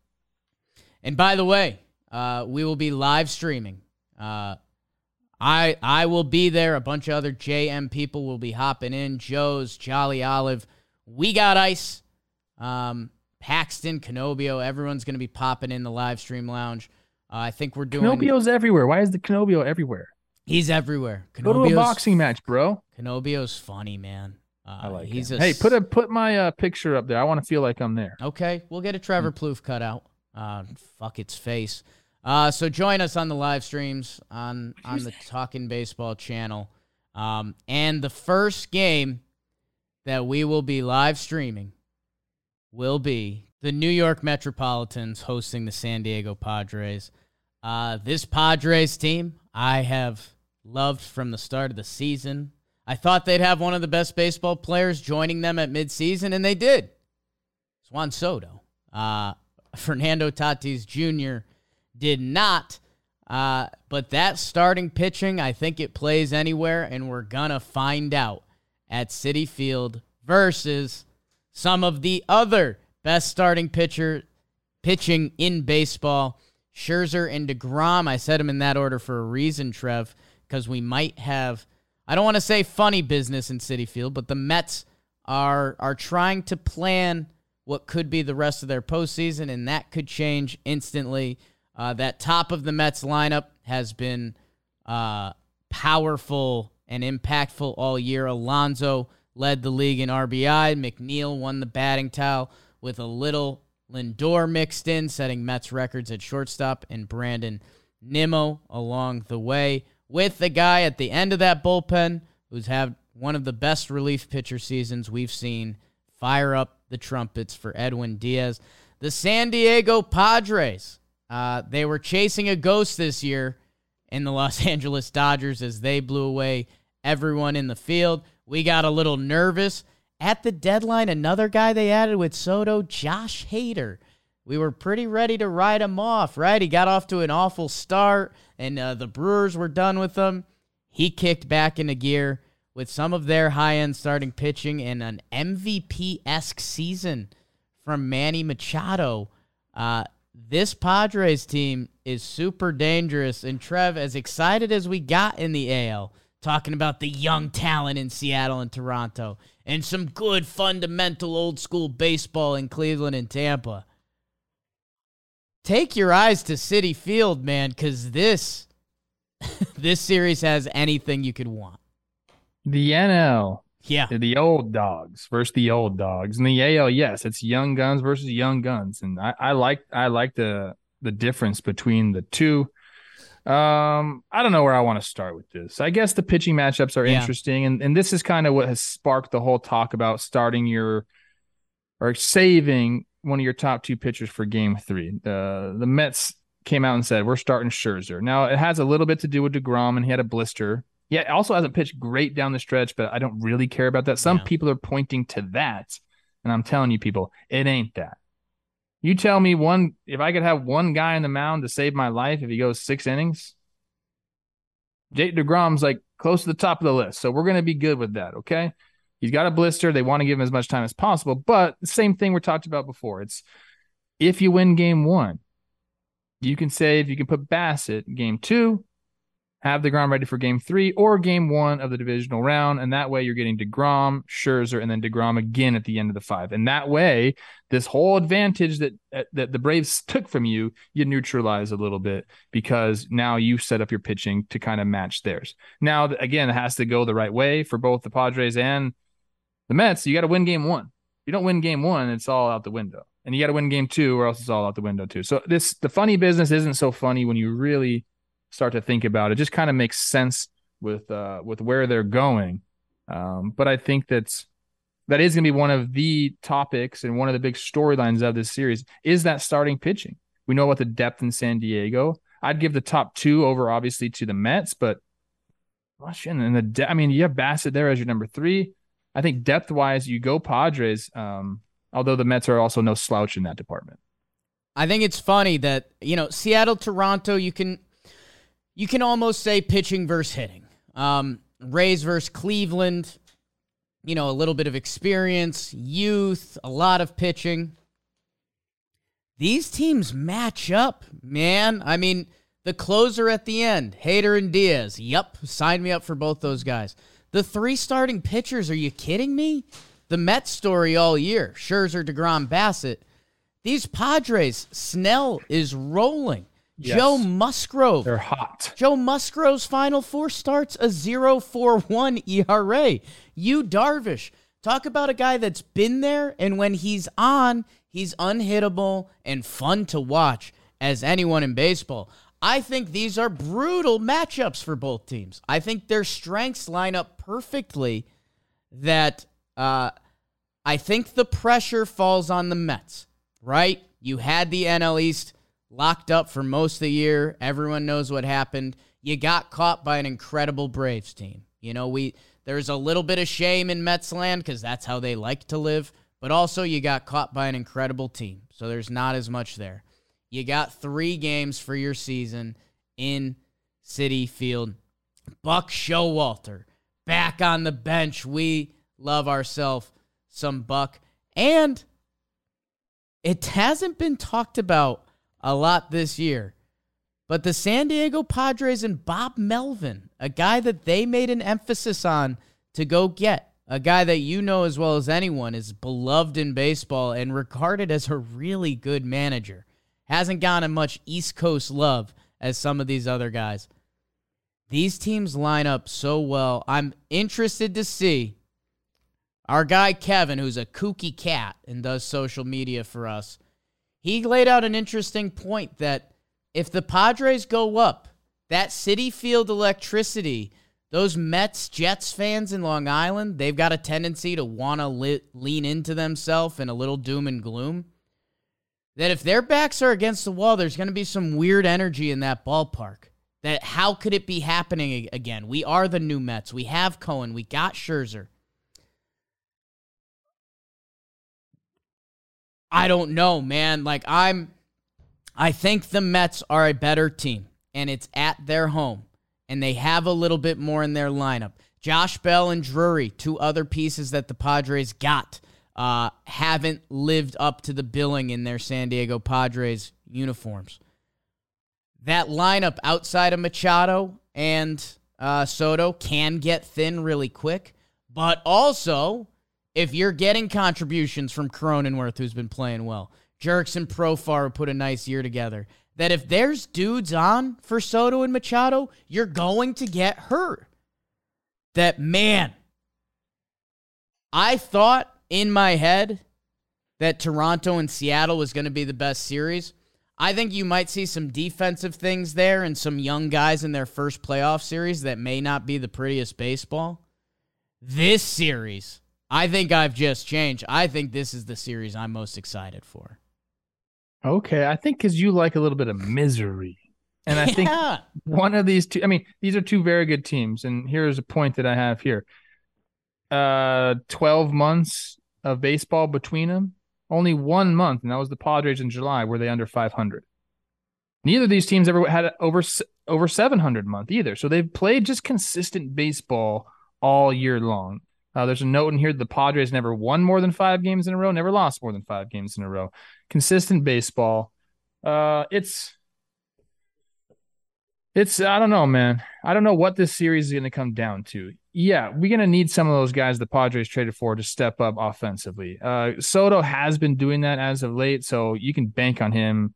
and by the way, uh, we will be live streaming. Uh, I I will be there. A bunch of other JM people will be hopping in. Joe's, Jolly Olive, we got ice. Um, Paxton, Canobio, everyone's going to be popping in the live stream lounge. Uh, I think we're doing. Canobio's everywhere. Why is the Canobio everywhere? He's everywhere. Go to a boxing match, bro. Canobio's funny, man. Uh, I like he's him. a Hey, put a put my uh, picture up there. I want to feel like I'm there. Okay, we'll get a. Trevor Plouffe cutout. Uh, fuck its face. Uh, so join us on the live streams on on the Talking Baseball channel. Um, and the first game that we will be live streaming will be the New York Metropolitans hosting the San Diego Padres. Uh, this Padres team I have loved from the start of the season. I thought they'd have one of the best baseball players joining them at midseason, and they did. Juan Soto. Uh, Fernando Tatis Jr. did not. Uh, but that starting pitching, I think it plays anywhere, and we're going to find out at Citi Field versus some of the other best starting pitcher pitching in baseball. Scherzer and DeGrom. I said them in that order for a reason, Trev, because we might have, I don't want to say funny business in Citi Field, but the Mets are are trying to plan what could be the rest of their postseason, and that could change instantly. Uh, that top of the Mets lineup has been uh, powerful and impactful all year. Alonso led the league in RBI. McNeil won the batting towel with a little Lindor mixed in, setting Mets records at shortstop, and Brandon Nimmo along the way with the guy at the end of that bullpen who's had one of the best relief pitcher seasons we've seen. Fire up the trumpets for Edwin Diaz. The San Diego Padres. Uh, they were chasing a ghost this year in the Los Angeles Dodgers as they blew away everyone in the field. We got a little nervous. At the deadline, another guy they added with Soto, Josh Hader. We were pretty ready to write him off, right? He got off to an awful start, and uh, the Brewers were done with him. He kicked back into gear with some of their high end starting pitching and an MVP esque season from Manny Machado. Uh, this Padres team is super dangerous. And Trev, as excited as we got in the AL, talking about the young talent in Seattle and Toronto, and some good fundamental old school baseball in Cleveland and Tampa. Take your eyes to Citi Field, man, because this this series has anything you could want. The NL, Yeah. the old dogs versus the old dogs, and the AL, yes, it's young guns versus young guns, and I, I like I like the the difference between the two. Um, I don't know where I want to start with this. I guess the pitching matchups are Yeah. interesting, and and this is kind of what has sparked the whole talk about starting your or saving one of your top two pitchers for Game Three. The the Mets came out and said we're starting Scherzer. Now it has a little bit to do with Degrom, and he had a blister. Yeah, also hasn't pitched great down the stretch, but I don't really care about that. Some Yeah. people are pointing to that, and I'm telling you, people, it ain't that. You tell me one if I could have one guy in the mound to save my life if he goes six innings. Jake DeGrom's like close to the top of the list, so we're gonna be good with that. Okay, he's got a blister. They want to give him as much time as possible, but the same thing we talked about before. It's if you win game one, you can save. You can put Bassitt in game two, have DeGrom ready for game three or game one of the divisional round. And that way you're getting DeGrom, Scherzer, and then DeGrom again at the end of the five. And that way, this whole advantage that uh, that the Braves took from you, you neutralize a little bit because now you set up your pitching to kind of match theirs. Now, again, it has to go the right way for both the Padres and the Mets. You got to win game one. You don't win game one, it's all out the window. And you got to win game two, or else it's all out the window too. So this the funny business isn't so funny when you really start to think about it. just kind of makes sense with uh with where they're going. Um, but I think that's that is going to be one of the topics and one of the big storylines of this series is that starting pitching. We know about the depth in San Diego. I'd give the top two over obviously to the Mets, but gosh, and the de- I mean you have Bassitt there as your number three. I think depth wise, you go Padres. Um, although the Mets are also no slouch in that department. I think it's funny that, you know, Seattle, Toronto, you can you can almost say pitching versus hitting. Um, Rays versus Cleveland, you know, a little bit of experience, youth, a lot of pitching. These teams match up, man. I mean, the closer at the end, Hader and Diaz. Yep, sign me up for both those guys. The three starting pitchers, are you kidding me? The Mets story all year Scherzer, DeGrom, Bassitt. These Padres, Snell is rolling. Yes. Joe Musgrove. They're hot. Joe Musgrove's final four starts a 0.41 ERA. You Darvish, talk about a guy that's been there, and when he's on, he's unhittable and fun to watch as anyone in baseball. I think these are brutal matchups for both teams. I think their strengths line up perfectly. That uh, I think the pressure falls on the Mets, right? You had the NL East locked up for most of the year. Everyone knows what happened. You got caught by an incredible Braves team. You know, we there's a little bit of shame in Mets land because that's how they like to live. But also, you got caught by an incredible team, so there's not as much there. You got three games for your season in Citi Field. Buck Showalter back on the bench. We love ourselves some Buck. And it hasn't been talked about a lot this year, but the San Diego Padres and Bob Melvin, a guy that they made an emphasis on to go get, a guy that you know as well as anyone is beloved in baseball and regarded as a really good manager. Hasn't gotten much East Coast love as some of these other guys. These teams line up so well. I'm interested to see our guy Kevin, who's a kooky cat and does social media for us. He laid out an interesting point that if the Padres go up, that Citi Field electricity, those Mets, Jets fans in Long Island, they've got a tendency to want to lean into themselves in a little doom and gloom. That if their backs are against the wall, there's going to be some weird energy in that ballpark. That how could it be happening again? We are the new Mets. We have Cohen. We got Scherzer. I don't know, man. Like I'm I think the Mets are a better team and it's at their home and they have a little bit more in their lineup. Josh Bell and Drury, two other pieces that the Padres got uh, haven't lived up to the billing in their San Diego Padres uniforms. That lineup outside of Machado and uh, Soto can get thin really quick, but also if you're getting contributions from Cronenworth, who's been playing well, Jurickson Profar put a nice year together. That if there's dudes on for Soto and Machado, you're going to get hurt. That man, I thought in my head that Toronto and Seattle was going to be the best series. I think you might see some defensive things there and some young guys in their first playoff series that may not be the prettiest baseball. This series, I think I've just changed. I think this is the series I'm most excited for. Okay, I think because you like a little bit of misery. And I yeah. think one of these two, I mean, these are two very good teams. And here's a point that I have here uh, 12 months of baseball between them. Only one month, and that was the Padres in July, were they under 500. Neither of these teams ever had over over 700 month either. So they've played just consistent baseball all year long. Uh, there's a note in here that the Padres never won more than five games in a row, never lost more than five games in a row. Consistent baseball. Uh, it's it's I don't know, man. I don't know what this series is going to come down to. Yeah, we're going to need some of those guys the Padres traded for to step up offensively. Uh, Soto has been doing that as of late, so you can bank on him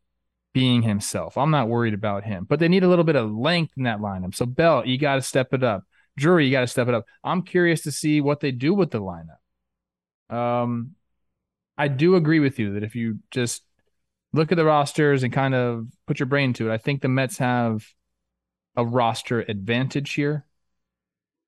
being himself. I'm not worried about him, but they need a little bit of length in that lineup. So Bell, you got to step it up. Drury, you got to step it up. I'm curious to see what they do with the lineup. Um, I do agree with you that if you just look at the rosters and kind of put your brain to it, I think the Mets have a roster advantage here.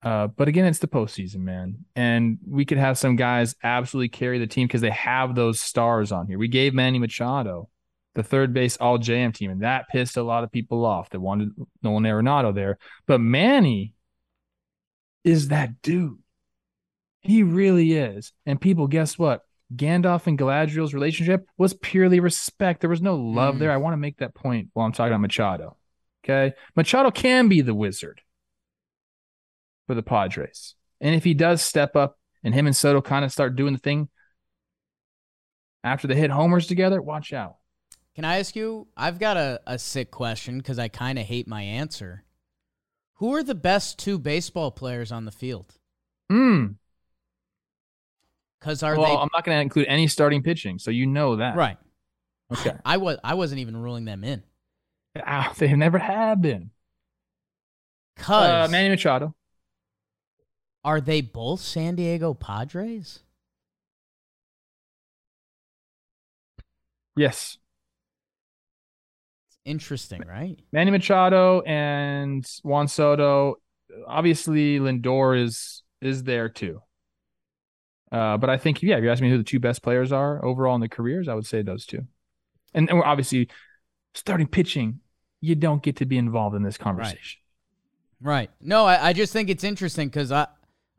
Uh, but again, it's the postseason, man. And we could have some guys absolutely carry the team because they have those stars on here. We gave Manny Machado the third base all JM team, and that pissed a lot of people off that wanted Nolan Arenado there. But Manny is that dude. He really is. And people, guess what? Gandalf and Galadriel's relationship was purely respect. There was no love mm. there. I want to make that point while I'm talking about Machado. Okay. Machado can be the wizard for the Padres. And if he does step up and him and Soto kind of start doing the thing after they hit homers together, watch out. Can I ask you? I've got a, a sick question because I kind of hate my answer. Who are the best two baseball players on the field? Hmm. Because are well, they? I'm not going to include any starting pitching, so you know that, right? Okay. I was I wasn't even ruling them in. Ah, they never have been. Cause uh, Manny Machado. Are they both San Diego Padres? Yes. Interesting, right? Manny Machado and Juan Soto. Obviously, Lindor is is there too. Uh, but I think, yeah, if you ask me who the two best players are overall in the careers, I would say those two. And, and obviously, starting pitching, you don't get to be involved in this conversation. Right. right. No, I, I just think it's interesting because I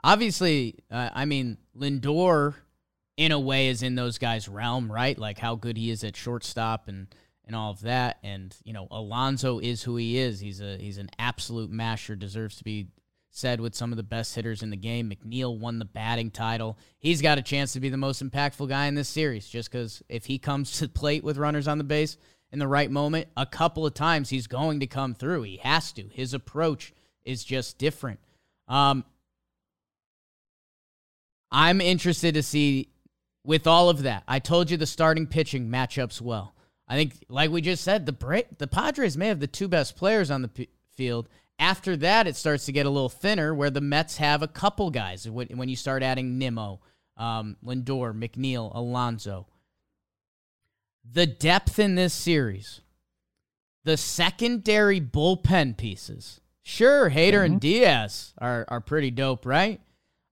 obviously, uh, I mean, Lindor in a way is in those guys' realm, right? Like how good he is at shortstop and and all of that. And you know, Alonso is who he is. He's a he's an absolute masher. Deserves to be said with some of the best hitters in the game. McNeil won the batting title. He's got a chance to be the most impactful guy in this series, just because if he comes to plate with runners on the base, in the right moment, a couple of times he's going to come through. He has to. His approach is just different. Um, I'm interested to see with all of that. I told you the starting pitching matchups well. I think, like we just said, the Bra- the Padres may have the two best players on the p- field. After that, it starts to get a little thinner, where the Mets have a couple guys. When you start adding Nimmo, um, Lindor, McNeil, Alonso, the depth in this series, the secondary bullpen pieces. Sure, Hader mm-hmm. and Diaz are, are pretty dope, right?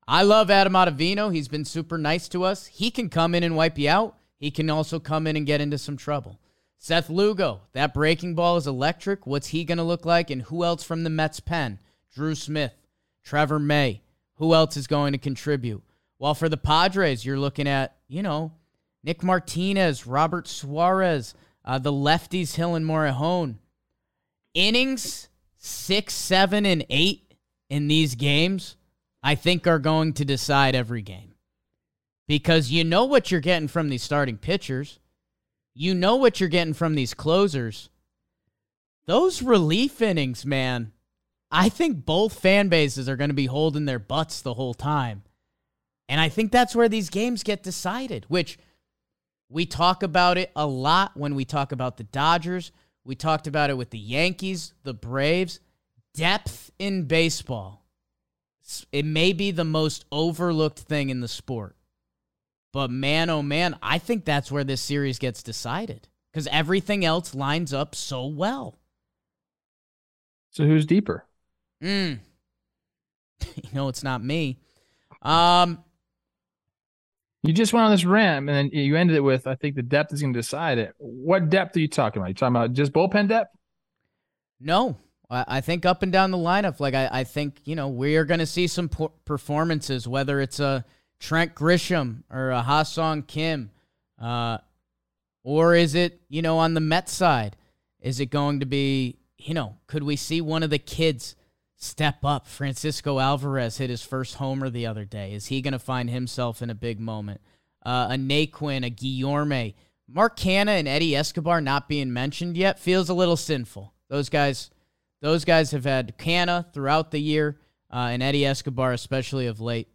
I love Adam Ottavino. He's been super nice to us. He can come in and wipe you out. He can also come in and get into some trouble. Seth Lugo, that breaking ball is electric. What's he going to look like? And who else from the Mets pen? Drew Smith, Trevor May. Who else is going to contribute? Well, for the Padres, you're looking at, you know, Nick Martinez, Robert Suarez, uh, the lefties Hill and Morejon. Innings six, seven, and eight in these games, I think, are going to decide every game. because you know what you're getting from these starting pitchers. You know what you're getting from these closers. Those relief innings, man, I think both fan bases are going to be holding their butts the whole time. And I think that's where these games get decided, which we talk about it a lot when we talk about the Dodgers. We talked about it with the Yankees, the Braves. Depth in baseball. It may be the most overlooked thing in the sport. But man, oh man, I think that's where this series gets decided because everything else lines up so well. So who's deeper? Mm. you know, it's not me. Um, you just went on this rant and then you ended it with, I think the depth is going to decide it. What depth are you talking about? You talking about just bullpen depth? No, I think up and down the lineup. Like I, I think you know we are going to see some performances, whether it's a Trent Grisham or a Ha-Seong Kim, uh, or is it you know on the Mets side? Is it going to be you know could we see one of the kids step up? Francisco Alvarez hit his first homer the other day. Is he going to find himself in a big moment? Uh, a Naquin, a Guillorme, Mark Canha and Eddie Escobar not being mentioned yet feels a little sinful. Those guys those guys have had Canha throughout the year, uh, and Eddie Escobar, especially of late.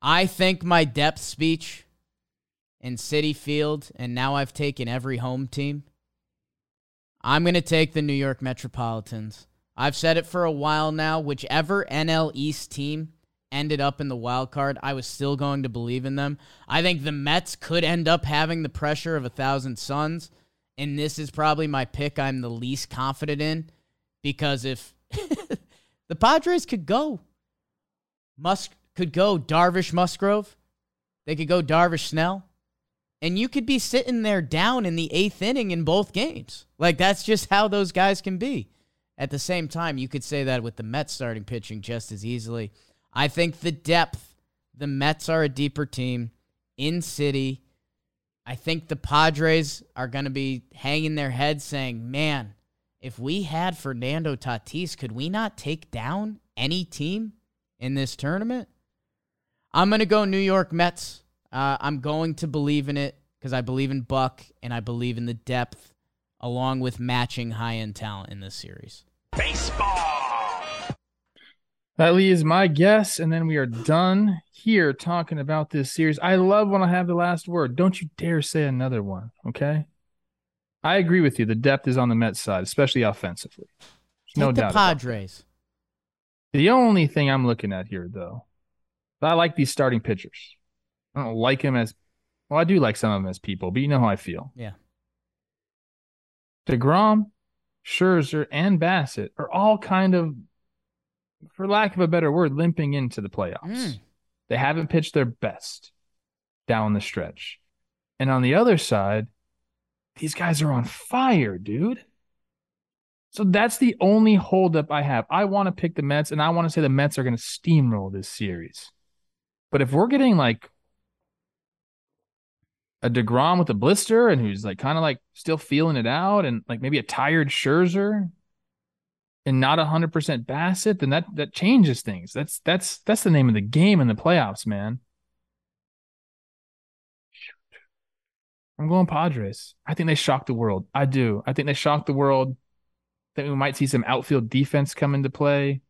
I think my depth speech in Citi Field, and now I've taken every home team. I'm going to take the New York Metropolitans. I've said it for a while now. Whichever NL East team ended up in the wild card, I was still going to believe in them. I think the Mets could end up having the pressure of a thousand suns and this is probably my pick I'm the least confident in because if the Padres could go, Musk could go Darvish Musgrove, they could go Darvish Snell, and you could be sitting there down in the eighth inning in both games. Like that's just how those guys can be. At the same time, you could say that with the Mets starting pitching just as easily. I think the depth, the Mets are a deeper team in city. I think the Padres are going to be hanging their heads saying, man, if we had Fernando Tatis, could we not take down any team in this tournament? I'm going to go New York Mets. Uh, I'm going to believe in it because I believe in Buck and I believe in the depth along with matching high end talent in this series. Baseball. That leaves my guess, and then we are done here talking about this series. I love when I have the last word. Don't you dare say another one, okay? I agree with you. The depth is on the Mets side, especially offensively. no doubt. The Padres. The only thing I'm looking at here, though, I like these starting pitchers. I don't like them as well. I do like some of them as people, but you know how I feel. Yeah. Degrom, Scherzer, and Bassitt are all kind of for lack of a better word, limping into the playoffs. Mm. They haven't pitched their best down the stretch. And on the other side, these guys are on fire, dude. So that's the only holdup I have. I want to pick the Mets, and I want to say the Mets are going to steamroll this series. But if we're getting like a DeGrom with a blister and who's like kind of like still feeling it out, and like maybe a tired Scherzer, and not 100% Bassitt, then that that changes things. That's that's that's the name of the game in the playoffs, man. I'm going Padres. I think they shocked the world. I do. I think they shocked the world. I think we might see some outfield defense come into play.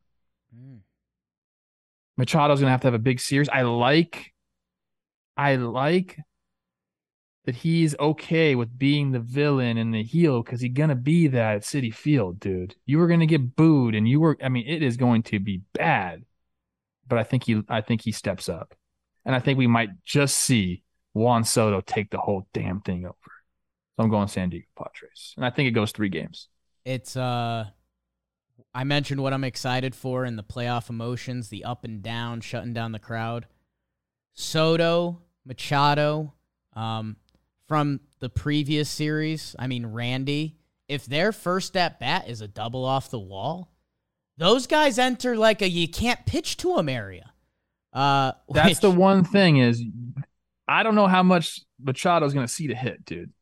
Machado's gonna have to have a big series. I like I like that he's okay with being the villain and the heel because he's gonna be that at Citi Field, dude. You were gonna get booed, and you were. I mean, it is going to be bad. But I think he, I think he steps up, and I think we might just see Juan Soto take the whole damn thing over. So I'm going San Diego Padres, and I think it goes three games. It's uh. I mentioned what I'm excited for in the playoff emotions, the up and down, shutting down the crowd. Soto, Machado, um, from the previous series, I mean, Randy, if their first at bat is a double off the wall, those guys enter like a you can't pitch to them area. Uh, That's which, the one thing is I don't know how much Machado's going to see to hit, dude.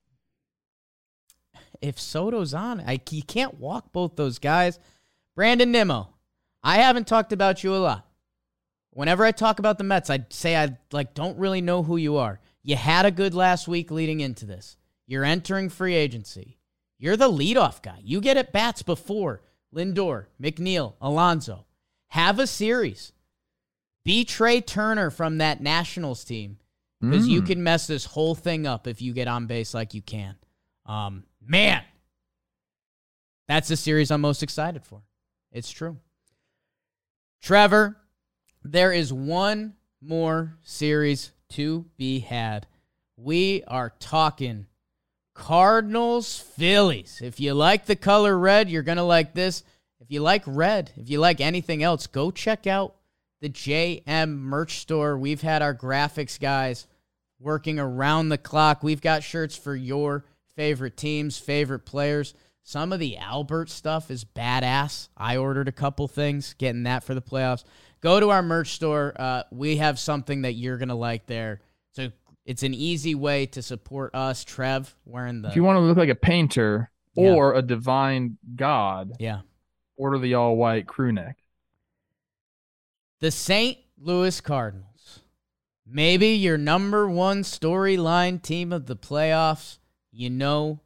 If Soto's on, I, you can't walk both those guys. Brandon Nimmo, I haven't talked about you a lot. whenever I talk about the Mets, I say I like don't really know who you are. You had a good last week leading into this. You're entering free agency. You're the leadoff guy. You get at bats before Lindor, McNeil, Alonso. Have a series. Be Trea Turner from that Nationals team because you Mm. can mess this whole thing up if you get on base like you can. Um, man, that's the series I'm most excited for. It's true. Trevor, there is one more series to be had. We are talking Cardinals Phillies. If you like the color red, you're going to like this. If you like red, if you like anything else, go check out the JM merch store. We've had our graphics guys working around the clock. We've got shirts for your favorite teams, favorite players. Some of the Albert stuff is badass. I ordered a couple things, getting that for the playoffs. Go to our merch store. Uh, we have something that you're gonna like there. So it's an easy way to support us. Trev wearing the If you want to look like a painter Yeah. or a divine god, yeah order the all white crew neck. the St. Louis Cardinals. Maybe your number one storyline team of the playoffs. You know,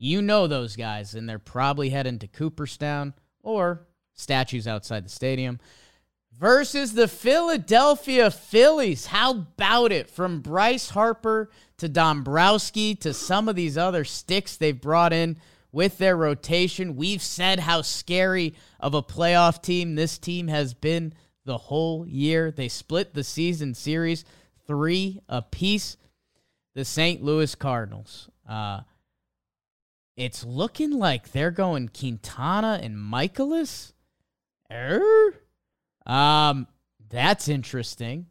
you know those guys, and they're probably heading to Cooperstown or statues outside the stadium. Versus the Philadelphia Phillies. How about it? From Bryce Harper to Dombrowski to some of these other sticks they've brought in with their rotation. We've said how scary of a playoff team this team has been the whole year. They split the season series three apiece. The St. Louis Cardinals. Uh, it's looking like they're going Quintana and Mikolas. Er? Um, that's interesting.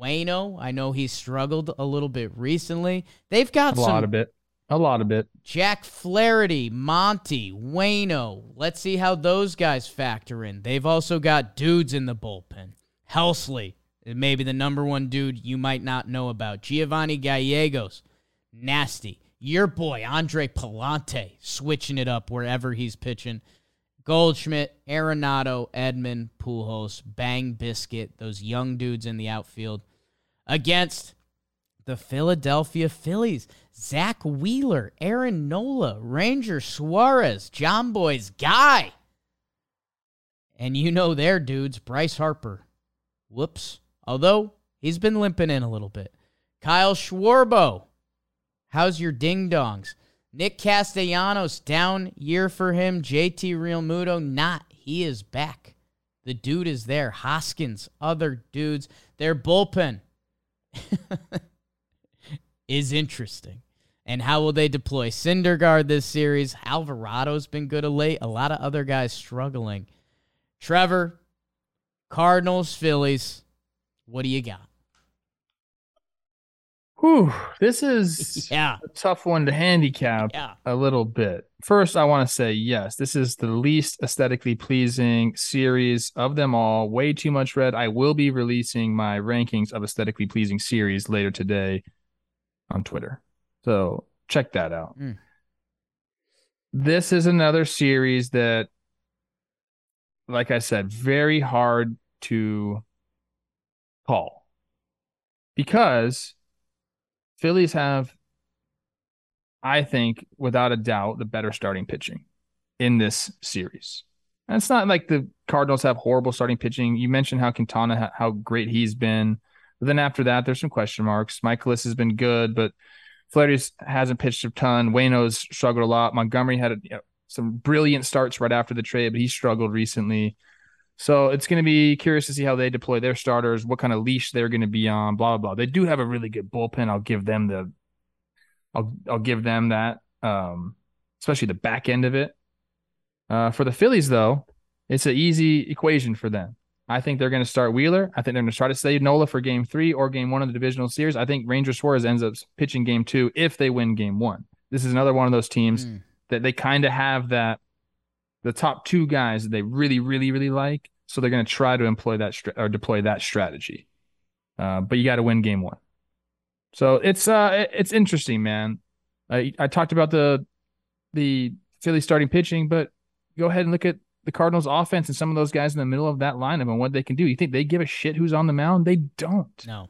Waino, I know he's struggled a little bit recently. They've got A some lot of it. A lot of it. Jack Flaherty, Monty, Waino. Let's see how those guys factor in. They've also got dudes in the bullpen. Helsley, maybe the number one dude you might not know about. Giovanni Gallegos, nasty. Your boy, Andre Pallante, switching it up wherever he's pitching. Goldschmidt, Arenado, Edman, Pujols, Bang Biscuit, those young dudes in the outfield against the Philadelphia Phillies. Zack Wheeler, Aaron Nola, Ranger Suarez, Jomboy's guy. And you know their dudes, Bryce Harper. Whoops. Although he's been limping in a little bit. Kyle Schwarber. How's your ding dongs? Nick Castellanos, down year for him. JT Realmuto, not. He is back. The dude is there. Hoskins, other dudes. Their bullpen is interesting. And how will they deploy Syndergaard this series? Alvarado's been good of late. A lot of other guys struggling. Trevor, Cardinals, Phillies. What do you got? Whew, this is Yeah. a tough one to handicap Yeah. a little bit. First, I want to say yes, this is the least aesthetically pleasing series of them all. Way too much red. I will be releasing my rankings of aesthetically pleasing series later today on Twitter. So check that out. Mm. This is another series that, like I said, very hard to call because Phillies have, I think, without a doubt, the better starting pitching in this series. And it's not like the Cardinals have horrible starting pitching. You mentioned how Quintana, how great he's been. But then after that, there's some question marks. Mikolas has been good, but Flaherty hasn't pitched a ton. Waino's struggled a lot. Montgomery had a, you know, some brilliant starts right after the trade, but he struggled recently. So it's going to be curious to see how they deploy their starters, what kind of leash they're going to be on, blah blah blah. They do have a really good bullpen. I'll give them the, I'll I'll give them that, um, especially the back end of it. Uh, for the Phillies though, it's an easy equation for them. I think they're going to start Wheeler. I think they're going to try to save Nola for Game Three or Game One of the divisional series. I think Ranger Suarez ends up pitching Game Two if they win Game One. This is another one of those teams Mm. that they kind of have that the top two guys that they really, really, really like. So they're going to try to employ that or deploy that strategy. Uh, but you got to win game one. So it's uh it's interesting, man. I I talked about the the Philly starting pitching, but go ahead and look at the Cardinals offense and some of those guys in the middle of that lineup and what they can do. You think they give a shit who's on the mound? They don't. No.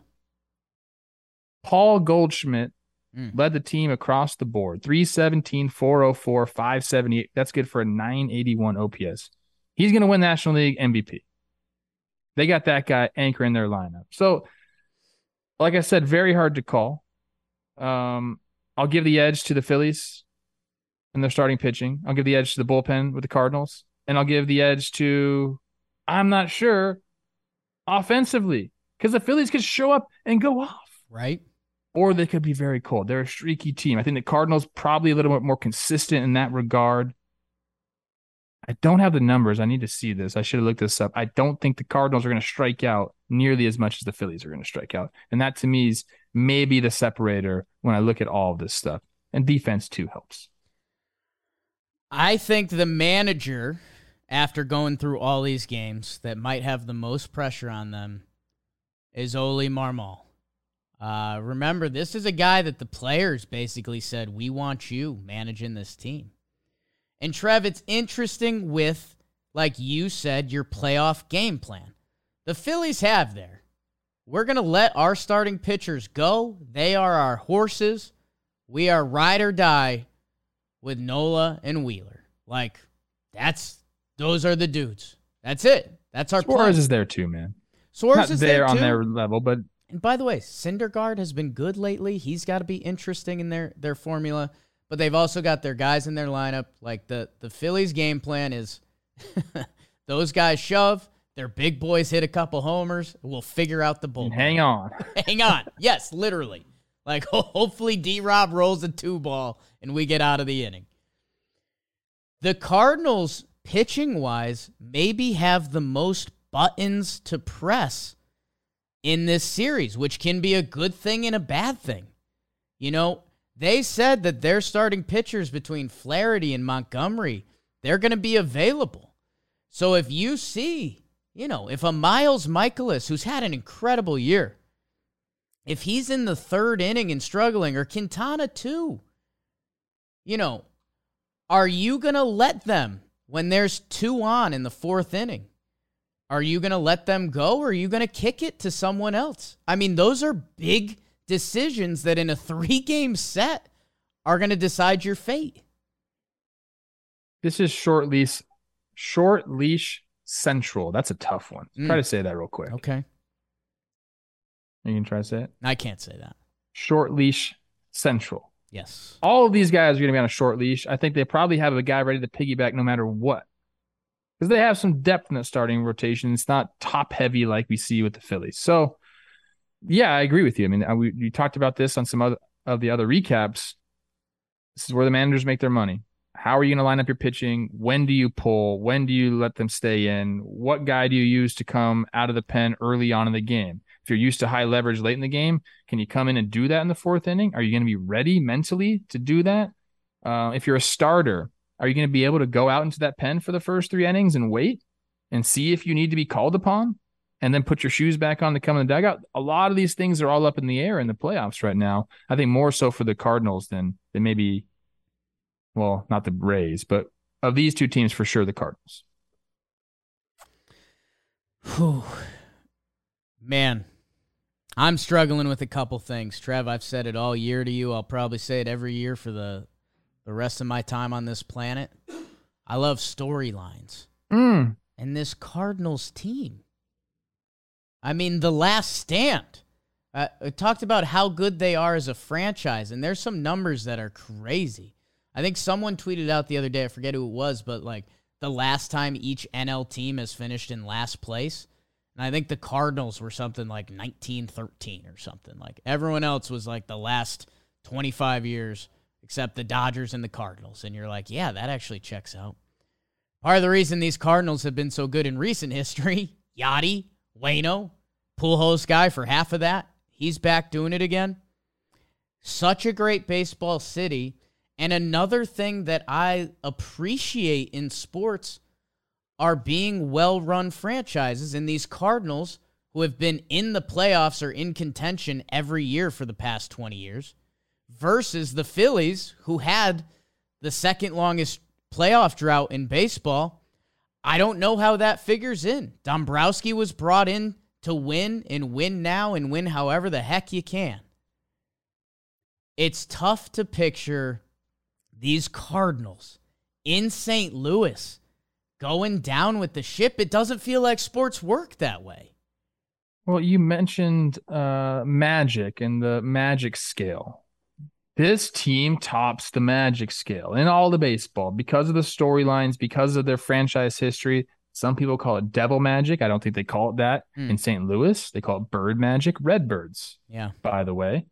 Paul Goldschmidt Mm. led the team across the board 317, 404, 578. That's good for a 981 OPS. He's going to win National League MVP. They got that guy anchoring their lineup. So, like I said, very hard to call. Um, I'll give the edge to the Phillies and their starting pitching. I'll give the edge to the bullpen with the Cardinals. And I'll give the edge to, I'm not sure, offensively, because the Phillies could show up and go off Right? Or they could be very cold. They're a streaky team. I think the Cardinals probably a little bit more consistent in that regard. I don't have the numbers. I need to see this. I should have looked this up. I don't think the Cardinals are going to strike out nearly as much as the Phillies are going to strike out. And that to me is maybe the separator when I look at all of this stuff. And defense too helps. I think the manager, after going through all these games, that might have the most pressure on them is Oli Marmol. Uh, remember, this is a guy that the players basically said, We want you managing this team. And Trev, it's interesting with, like you said, your playoff game plan. The Phillies have there. We're going to let our starting pitchers go. They are our horses. We are ride or die with Nola and Wheeler. Like, that's those are the dudes. That's it. That's our Suarez plan. is there too, man. Suarez Not is there, there, on too. their level, but And by the way, Syndergaard has been good lately. He's got to be interesting in their their formula. But they've also got their guys in their lineup. Like the the Phillies' game plan is those guys shove. Their big boys hit a couple homers. We'll figure out the bull. hang on. Hang on. Yes, literally. Like hopefully D Rob rolls a two ball and we get out of the inning. The Cardinals, pitching wise, maybe have the most buttons to press in this series, which can be a good thing and a bad thing. You know, they said that their starting pitchers between Flaherty and Montgomery, they're going to be available. So if you see, you know, if a Miles Mikolas, who's had an incredible year, if he's in the third inning and struggling, or Quintana too, you know, are you going to let them when there's two on in the fourth inning? Are you going to let them go or are you going to kick it to someone else? I mean, those are big decisions that in a three game set are going to decide your fate. This is short leash, short leash central. That's a tough one. Mm. Try to say that real quick. Okay. You can try to say it. I can't say that. Short leash central. Yes. All of these guys are going to be on a short leash. I think they probably have a guy ready to piggyback no matter what. Because they have some depth in that starting rotation. It's not top heavy like we see with the Phillies. So, yeah, I agree with you. I mean, I- we, we talked about this on some other of the other recaps. This is where the managers make their money. How are you going to line up your pitching? When do you pull? When do you let them stay in? What guy do you use to come out of the pen early on in the game? If you're used to high leverage late in the game, can you come in and do that in the fourth inning? Are you going to be ready mentally to do that? Uh, if you're a starter, are you going to be able to go out into that pen for the first three innings and wait and see if you need to be called upon and then put your shoes back on to come in the dugout? A lot of these things are all up in the air in the playoffs right now. I think more so for the Cardinals than than maybe, well, not the Rays, but of these two teams for sure, the Cardinals. Whew. Man, I'm struggling with a couple things. Trev, I've said it all year to you. I'll probably say it every year for the the rest of my time on this planet. I love storylines. Mm. And this Cardinals team. I mean, the last stand. Uh, I talked about how good they are as a franchise, and there's some numbers that are crazy. I think someone tweeted out the other day, I forget who it was, but like the last time each NL team has finished in last place. And I think the Cardinals were something like 1913 or something. Like everyone else was like the last 25 years, except the Dodgers and the Cardinals. And you're like, yeah, that actually checks out. Part of the reason these Cardinals have been so good in recent history, Yadi, Waino, pool host guy for half of that. He's back doing it again. Such a great baseball city. And another thing that I appreciate in sports are being well run franchises. And these Cardinals, who have been in the playoffs or in contention every year for the past 20 years, versus the Phillies, who had the second longest playoff drought in baseball. I don't know how that figures in. Dombrowski was brought in to win and win now and win however the heck you can. It's tough to picture these Cardinals in St. Louis going down with the ship. It doesn't feel like sports work that way. Well, you mentioned uh, Magic and the Magic scale. This team tops the Magic scale in all the baseball because of the storylines, because of their franchise history. Some people call it devil magic. I don't think they call it that Hmm. in St. Louis. They call it bird magic, redbirds, Yeah. by the way.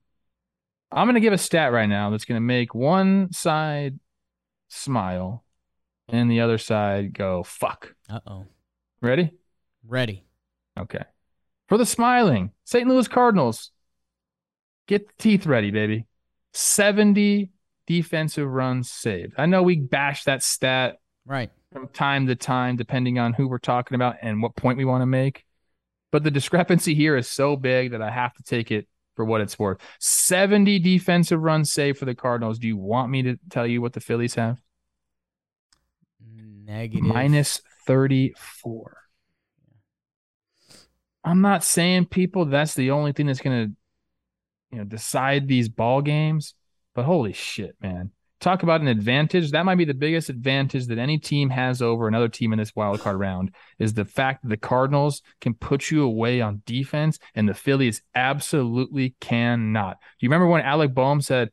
I'm going to give a stat right now that's going to make one side smile and the other side go, fuck. Uh oh. Ready? Ready. Okay. For the smiling, St. Louis Cardinals, get the teeth ready, baby. 70 defensive runs saved. I know we bash that stat Right. from time to time, depending on who we're talking about and what point we want to make. But the discrepancy here is so big that I have to take it for what it's worth. 70 defensive runs saved for the Cardinals. Do you want me to tell you what the Phillies have? Negative. minus 34. I'm not saying people that's the only thing that's going to you know decide these ball games, but holy shit, man. Talk about an advantage. That might be the biggest advantage that any team has over another team in this wild card round is the fact that the Cardinals can put you away on defense and the Phillies absolutely cannot. Do you remember when Alec Bohm said,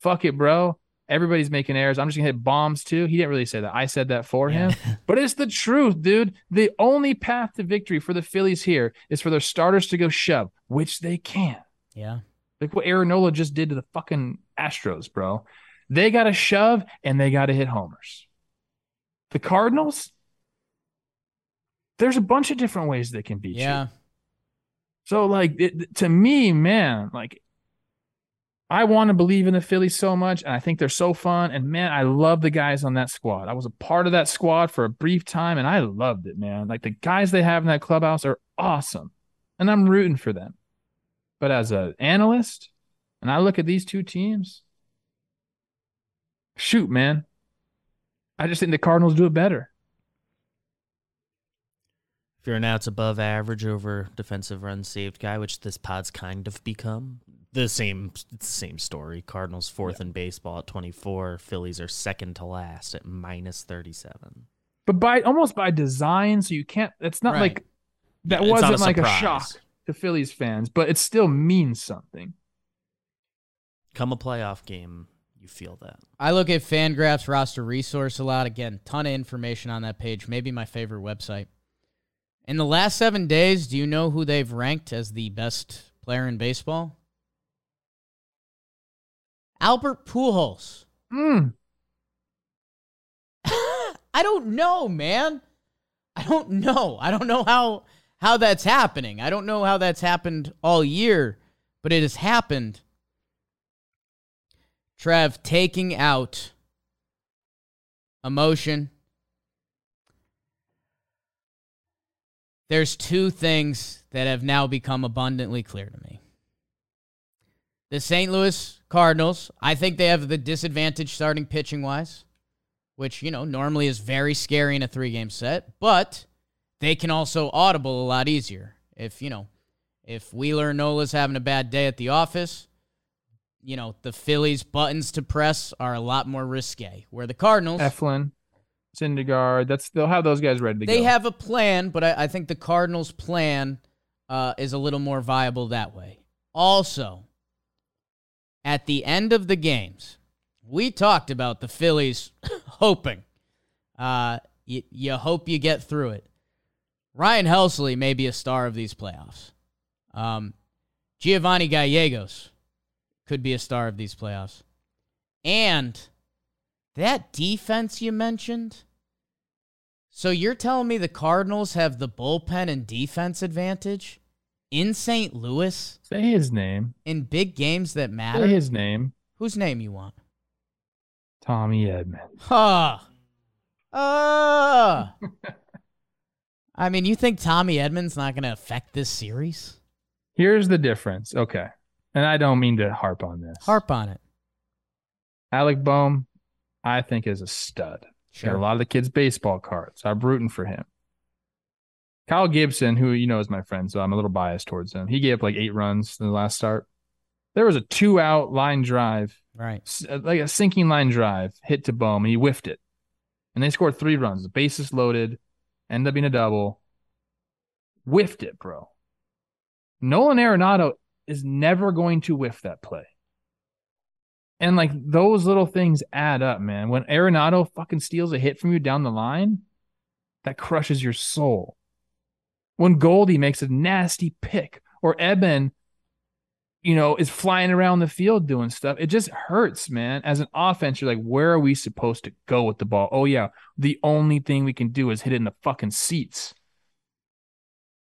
"Fuck it, bro. Everybody's making errors. I'm just going to hit bombs too." He didn't really say that. I said that for Yeah. him. But it's the truth, dude. The only path to victory for the Phillies here is for their starters to go shove, which they can't. Yeah. Like what Aaron Nola just did to the fucking Astros, bro. They got to shove and they got to hit homers. The Cardinals, there's a bunch of different ways they can beat you. Yeah. So, like, it, to me, man, like, I want to believe in the Phillies so much, and I think they're so fun. And man, I love the guys on that squad. I was a part of that squad for a brief time, and I loved it, man. Like the guys they have in that clubhouse are awesome, and I'm rooting for them. But as an analyst, and I look at these two teams, shoot, man, I just think the Cardinals do it better. If you're an outs above average over defensive runs saved guy, which this pod's kind of become, the same it's the same story. Cardinals fourth in baseball at 24. Phillies are second to last at minus 37. But by almost by design, so you can't. It's not Right. like that Yeah, it's wasn't a like a shock to Phillies fans, but it still means something. Come a playoff game, you feel that. I look at Fangraphs roster resource a lot. Again, ton of information on that page. Maybe my favorite website. In the last seven days, do you know who they've ranked as the best player in baseball? Albert Pujols. Mm. I don't know, man. I don't know. I don't know how how that's happening. I don't know how that's happened all year, but it has happened. Trev taking out emotion. There's two things that have now become abundantly clear to me. The St. Louis Cardinals, I think they have the disadvantage starting pitching wise which, you know, normally is very scary in a three game set, but they can also audible a lot easier. If, you know, if Wheeler Nola's having a bad day at the office, you know, the Phillies' buttons to press are a lot more risque. Where the Cardinals, Eflin, Syndergaard, that's they'll have those guys ready to they go. They have a plan, but I, I think the Cardinals' plan uh, is a little more viable that way. Also, at the end of the games, we talked about the Phillies hoping. Uh, you, you hope you get through it. Ryan Helsley may be a star of these playoffs. Um, Giovanni Gallegos could be a star of these playoffs. And that defense you mentioned. So you're telling me the Cardinals have the bullpen and defense advantage in St. Louis Say his name. in big games that matter? Say his name. Whose name you want? Tommy Edman. Huh. Uh. I mean, you think Tommy Edman's not going to affect this series? Here's the difference. Okay. And I don't mean to harp on this. Harp on it. Alec Bohm, I think is a stud. Got a lot of the kids' baseball cards. I'm rooting for him. Kyle Gibson, who you know is my friend, so I'm a little biased towards him. He gave up like eight runs in the last start. There was a two out line drive, Right. uh, like a sinking line drive, hit to Bohm, and he whiffed it. And they scored three runs. The bases loaded, ended up being a double. Whiffed it, bro. Nolan Arenado is never going to whiff that play. And like those little things add up, man. When Arenado fucking steals a hit from you down the line, that crushes your soul. When Goldie makes a nasty pick or Eben, you know, is flying around the field doing stuff, it just hurts, man. As an offense, you're like, where are we supposed to go with the ball? Oh, yeah. The only thing we can do is hit it in the fucking seats.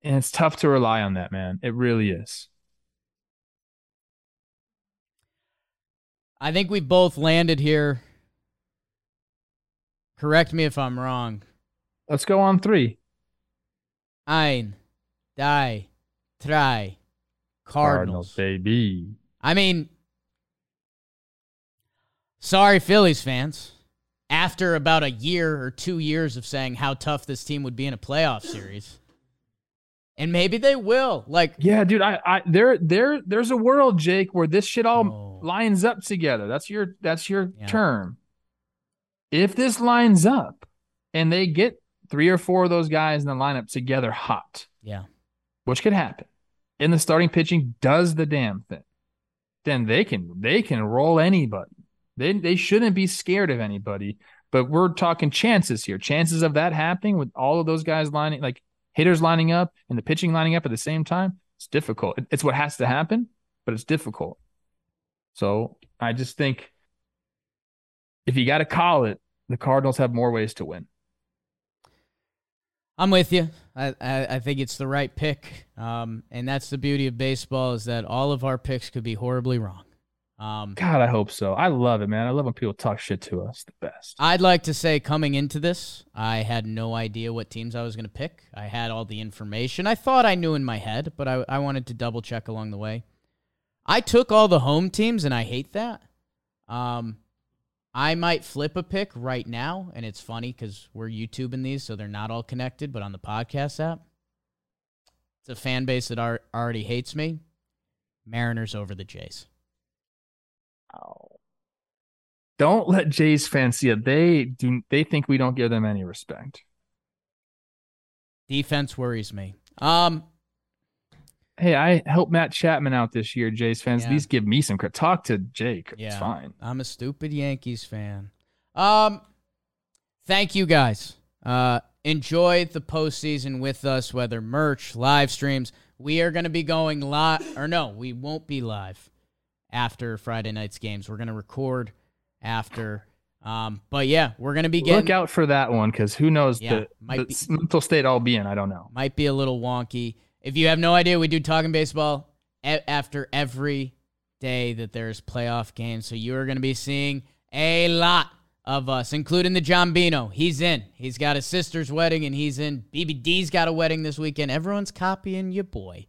And it's tough to rely on that, man. It really is. I think we both landed here. Correct me if I'm wrong. Let's go on three. Ein, die, try, Cardinals. baby. I mean, sorry, Phillies fans. After about a year or two years of saying how tough this team would be in a playoff series, and maybe they will. Like, Yeah, dude. I, I, there, there, there's a world, Jake, where this shit all Oh. lines up together. That's your, that's your Yeah. term. If this lines up, and they get three or four of those guys in the lineup together hot, yeah, which could happen, and the starting pitching does the damn thing, then they can, they can roll anybody. They, they shouldn't be scared of anybody. But we're talking chances here. Chances of that happening with all of those guys lining, like hitters lining up and the pitching lining up at the same time, it's difficult. It's what has to happen, but it's difficult. So I just think if you got to call it, the Cardinals have more ways to win. I'm with you. I, I, I think it's the right pick, um, and that's the beauty of baseball is that all of our picks could be horribly wrong. Um, God, I hope so. I love it, man. I love when people talk shit to us. The best. I'd like to say coming into this, I had no idea what teams I was going to pick. I had all the information. I thought I knew in my head, but I, I wanted to double check along the way. I took all the home teams, and I hate that. Um, I might flip a pick right now, and it's funny because we're YouTubing these, so they're not all connected, but on the podcast app, it's a fan base that ar- already hates me. Mariners over the Jays. Oh. Don't let Jays fans see it. They do. They think we don't give them any respect. Defense worries me. Um, Hey, I helped Matt Chapman out this year. Jays fans, Yeah. at least give me some credit. Talk to Jake. Yeah. It's fine. I'm a stupid Yankees fan. Um, thank you guys. Uh, enjoy the postseason with us, whether merch, live streams. We are going to be going live, or no, we won't be live after Friday night's games. We're going to record after. Um, but yeah, we're going to be getting Look out for that one because who knows Yeah, the, might the be- mental state I'll be in. I don't know. might be a little wonky. If you have no idea, we do talking baseball after every day that there's playoff games. So you are going to be seeing a lot of us, including the John Bino. He's in. He's got his sister's wedding, and he's in. BBD's got a wedding this weekend. Everyone's copying your boy.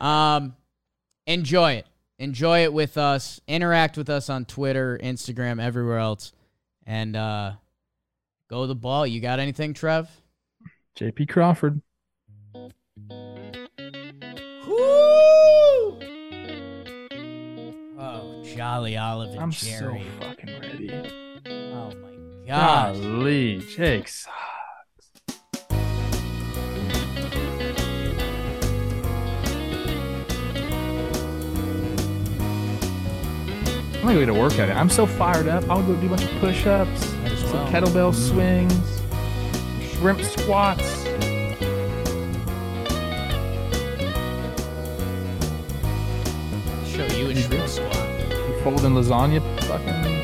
Um, enjoy it. Enjoy it with us. Interact with us on Twitter, Instagram, everywhere else, and uh, go the ball. You got anything, Trev? JP Crawford. Jolly Olive and I'm Jerry. so fucking ready. oh my gosh. Golly, Jake sucks. I'm gonna go get a workout. in. I'm so fired up. I'll go do a bunch of push-ups, some well. kettlebell mm-hmm. swings, shrimp squats. Folding lasagna. Fucking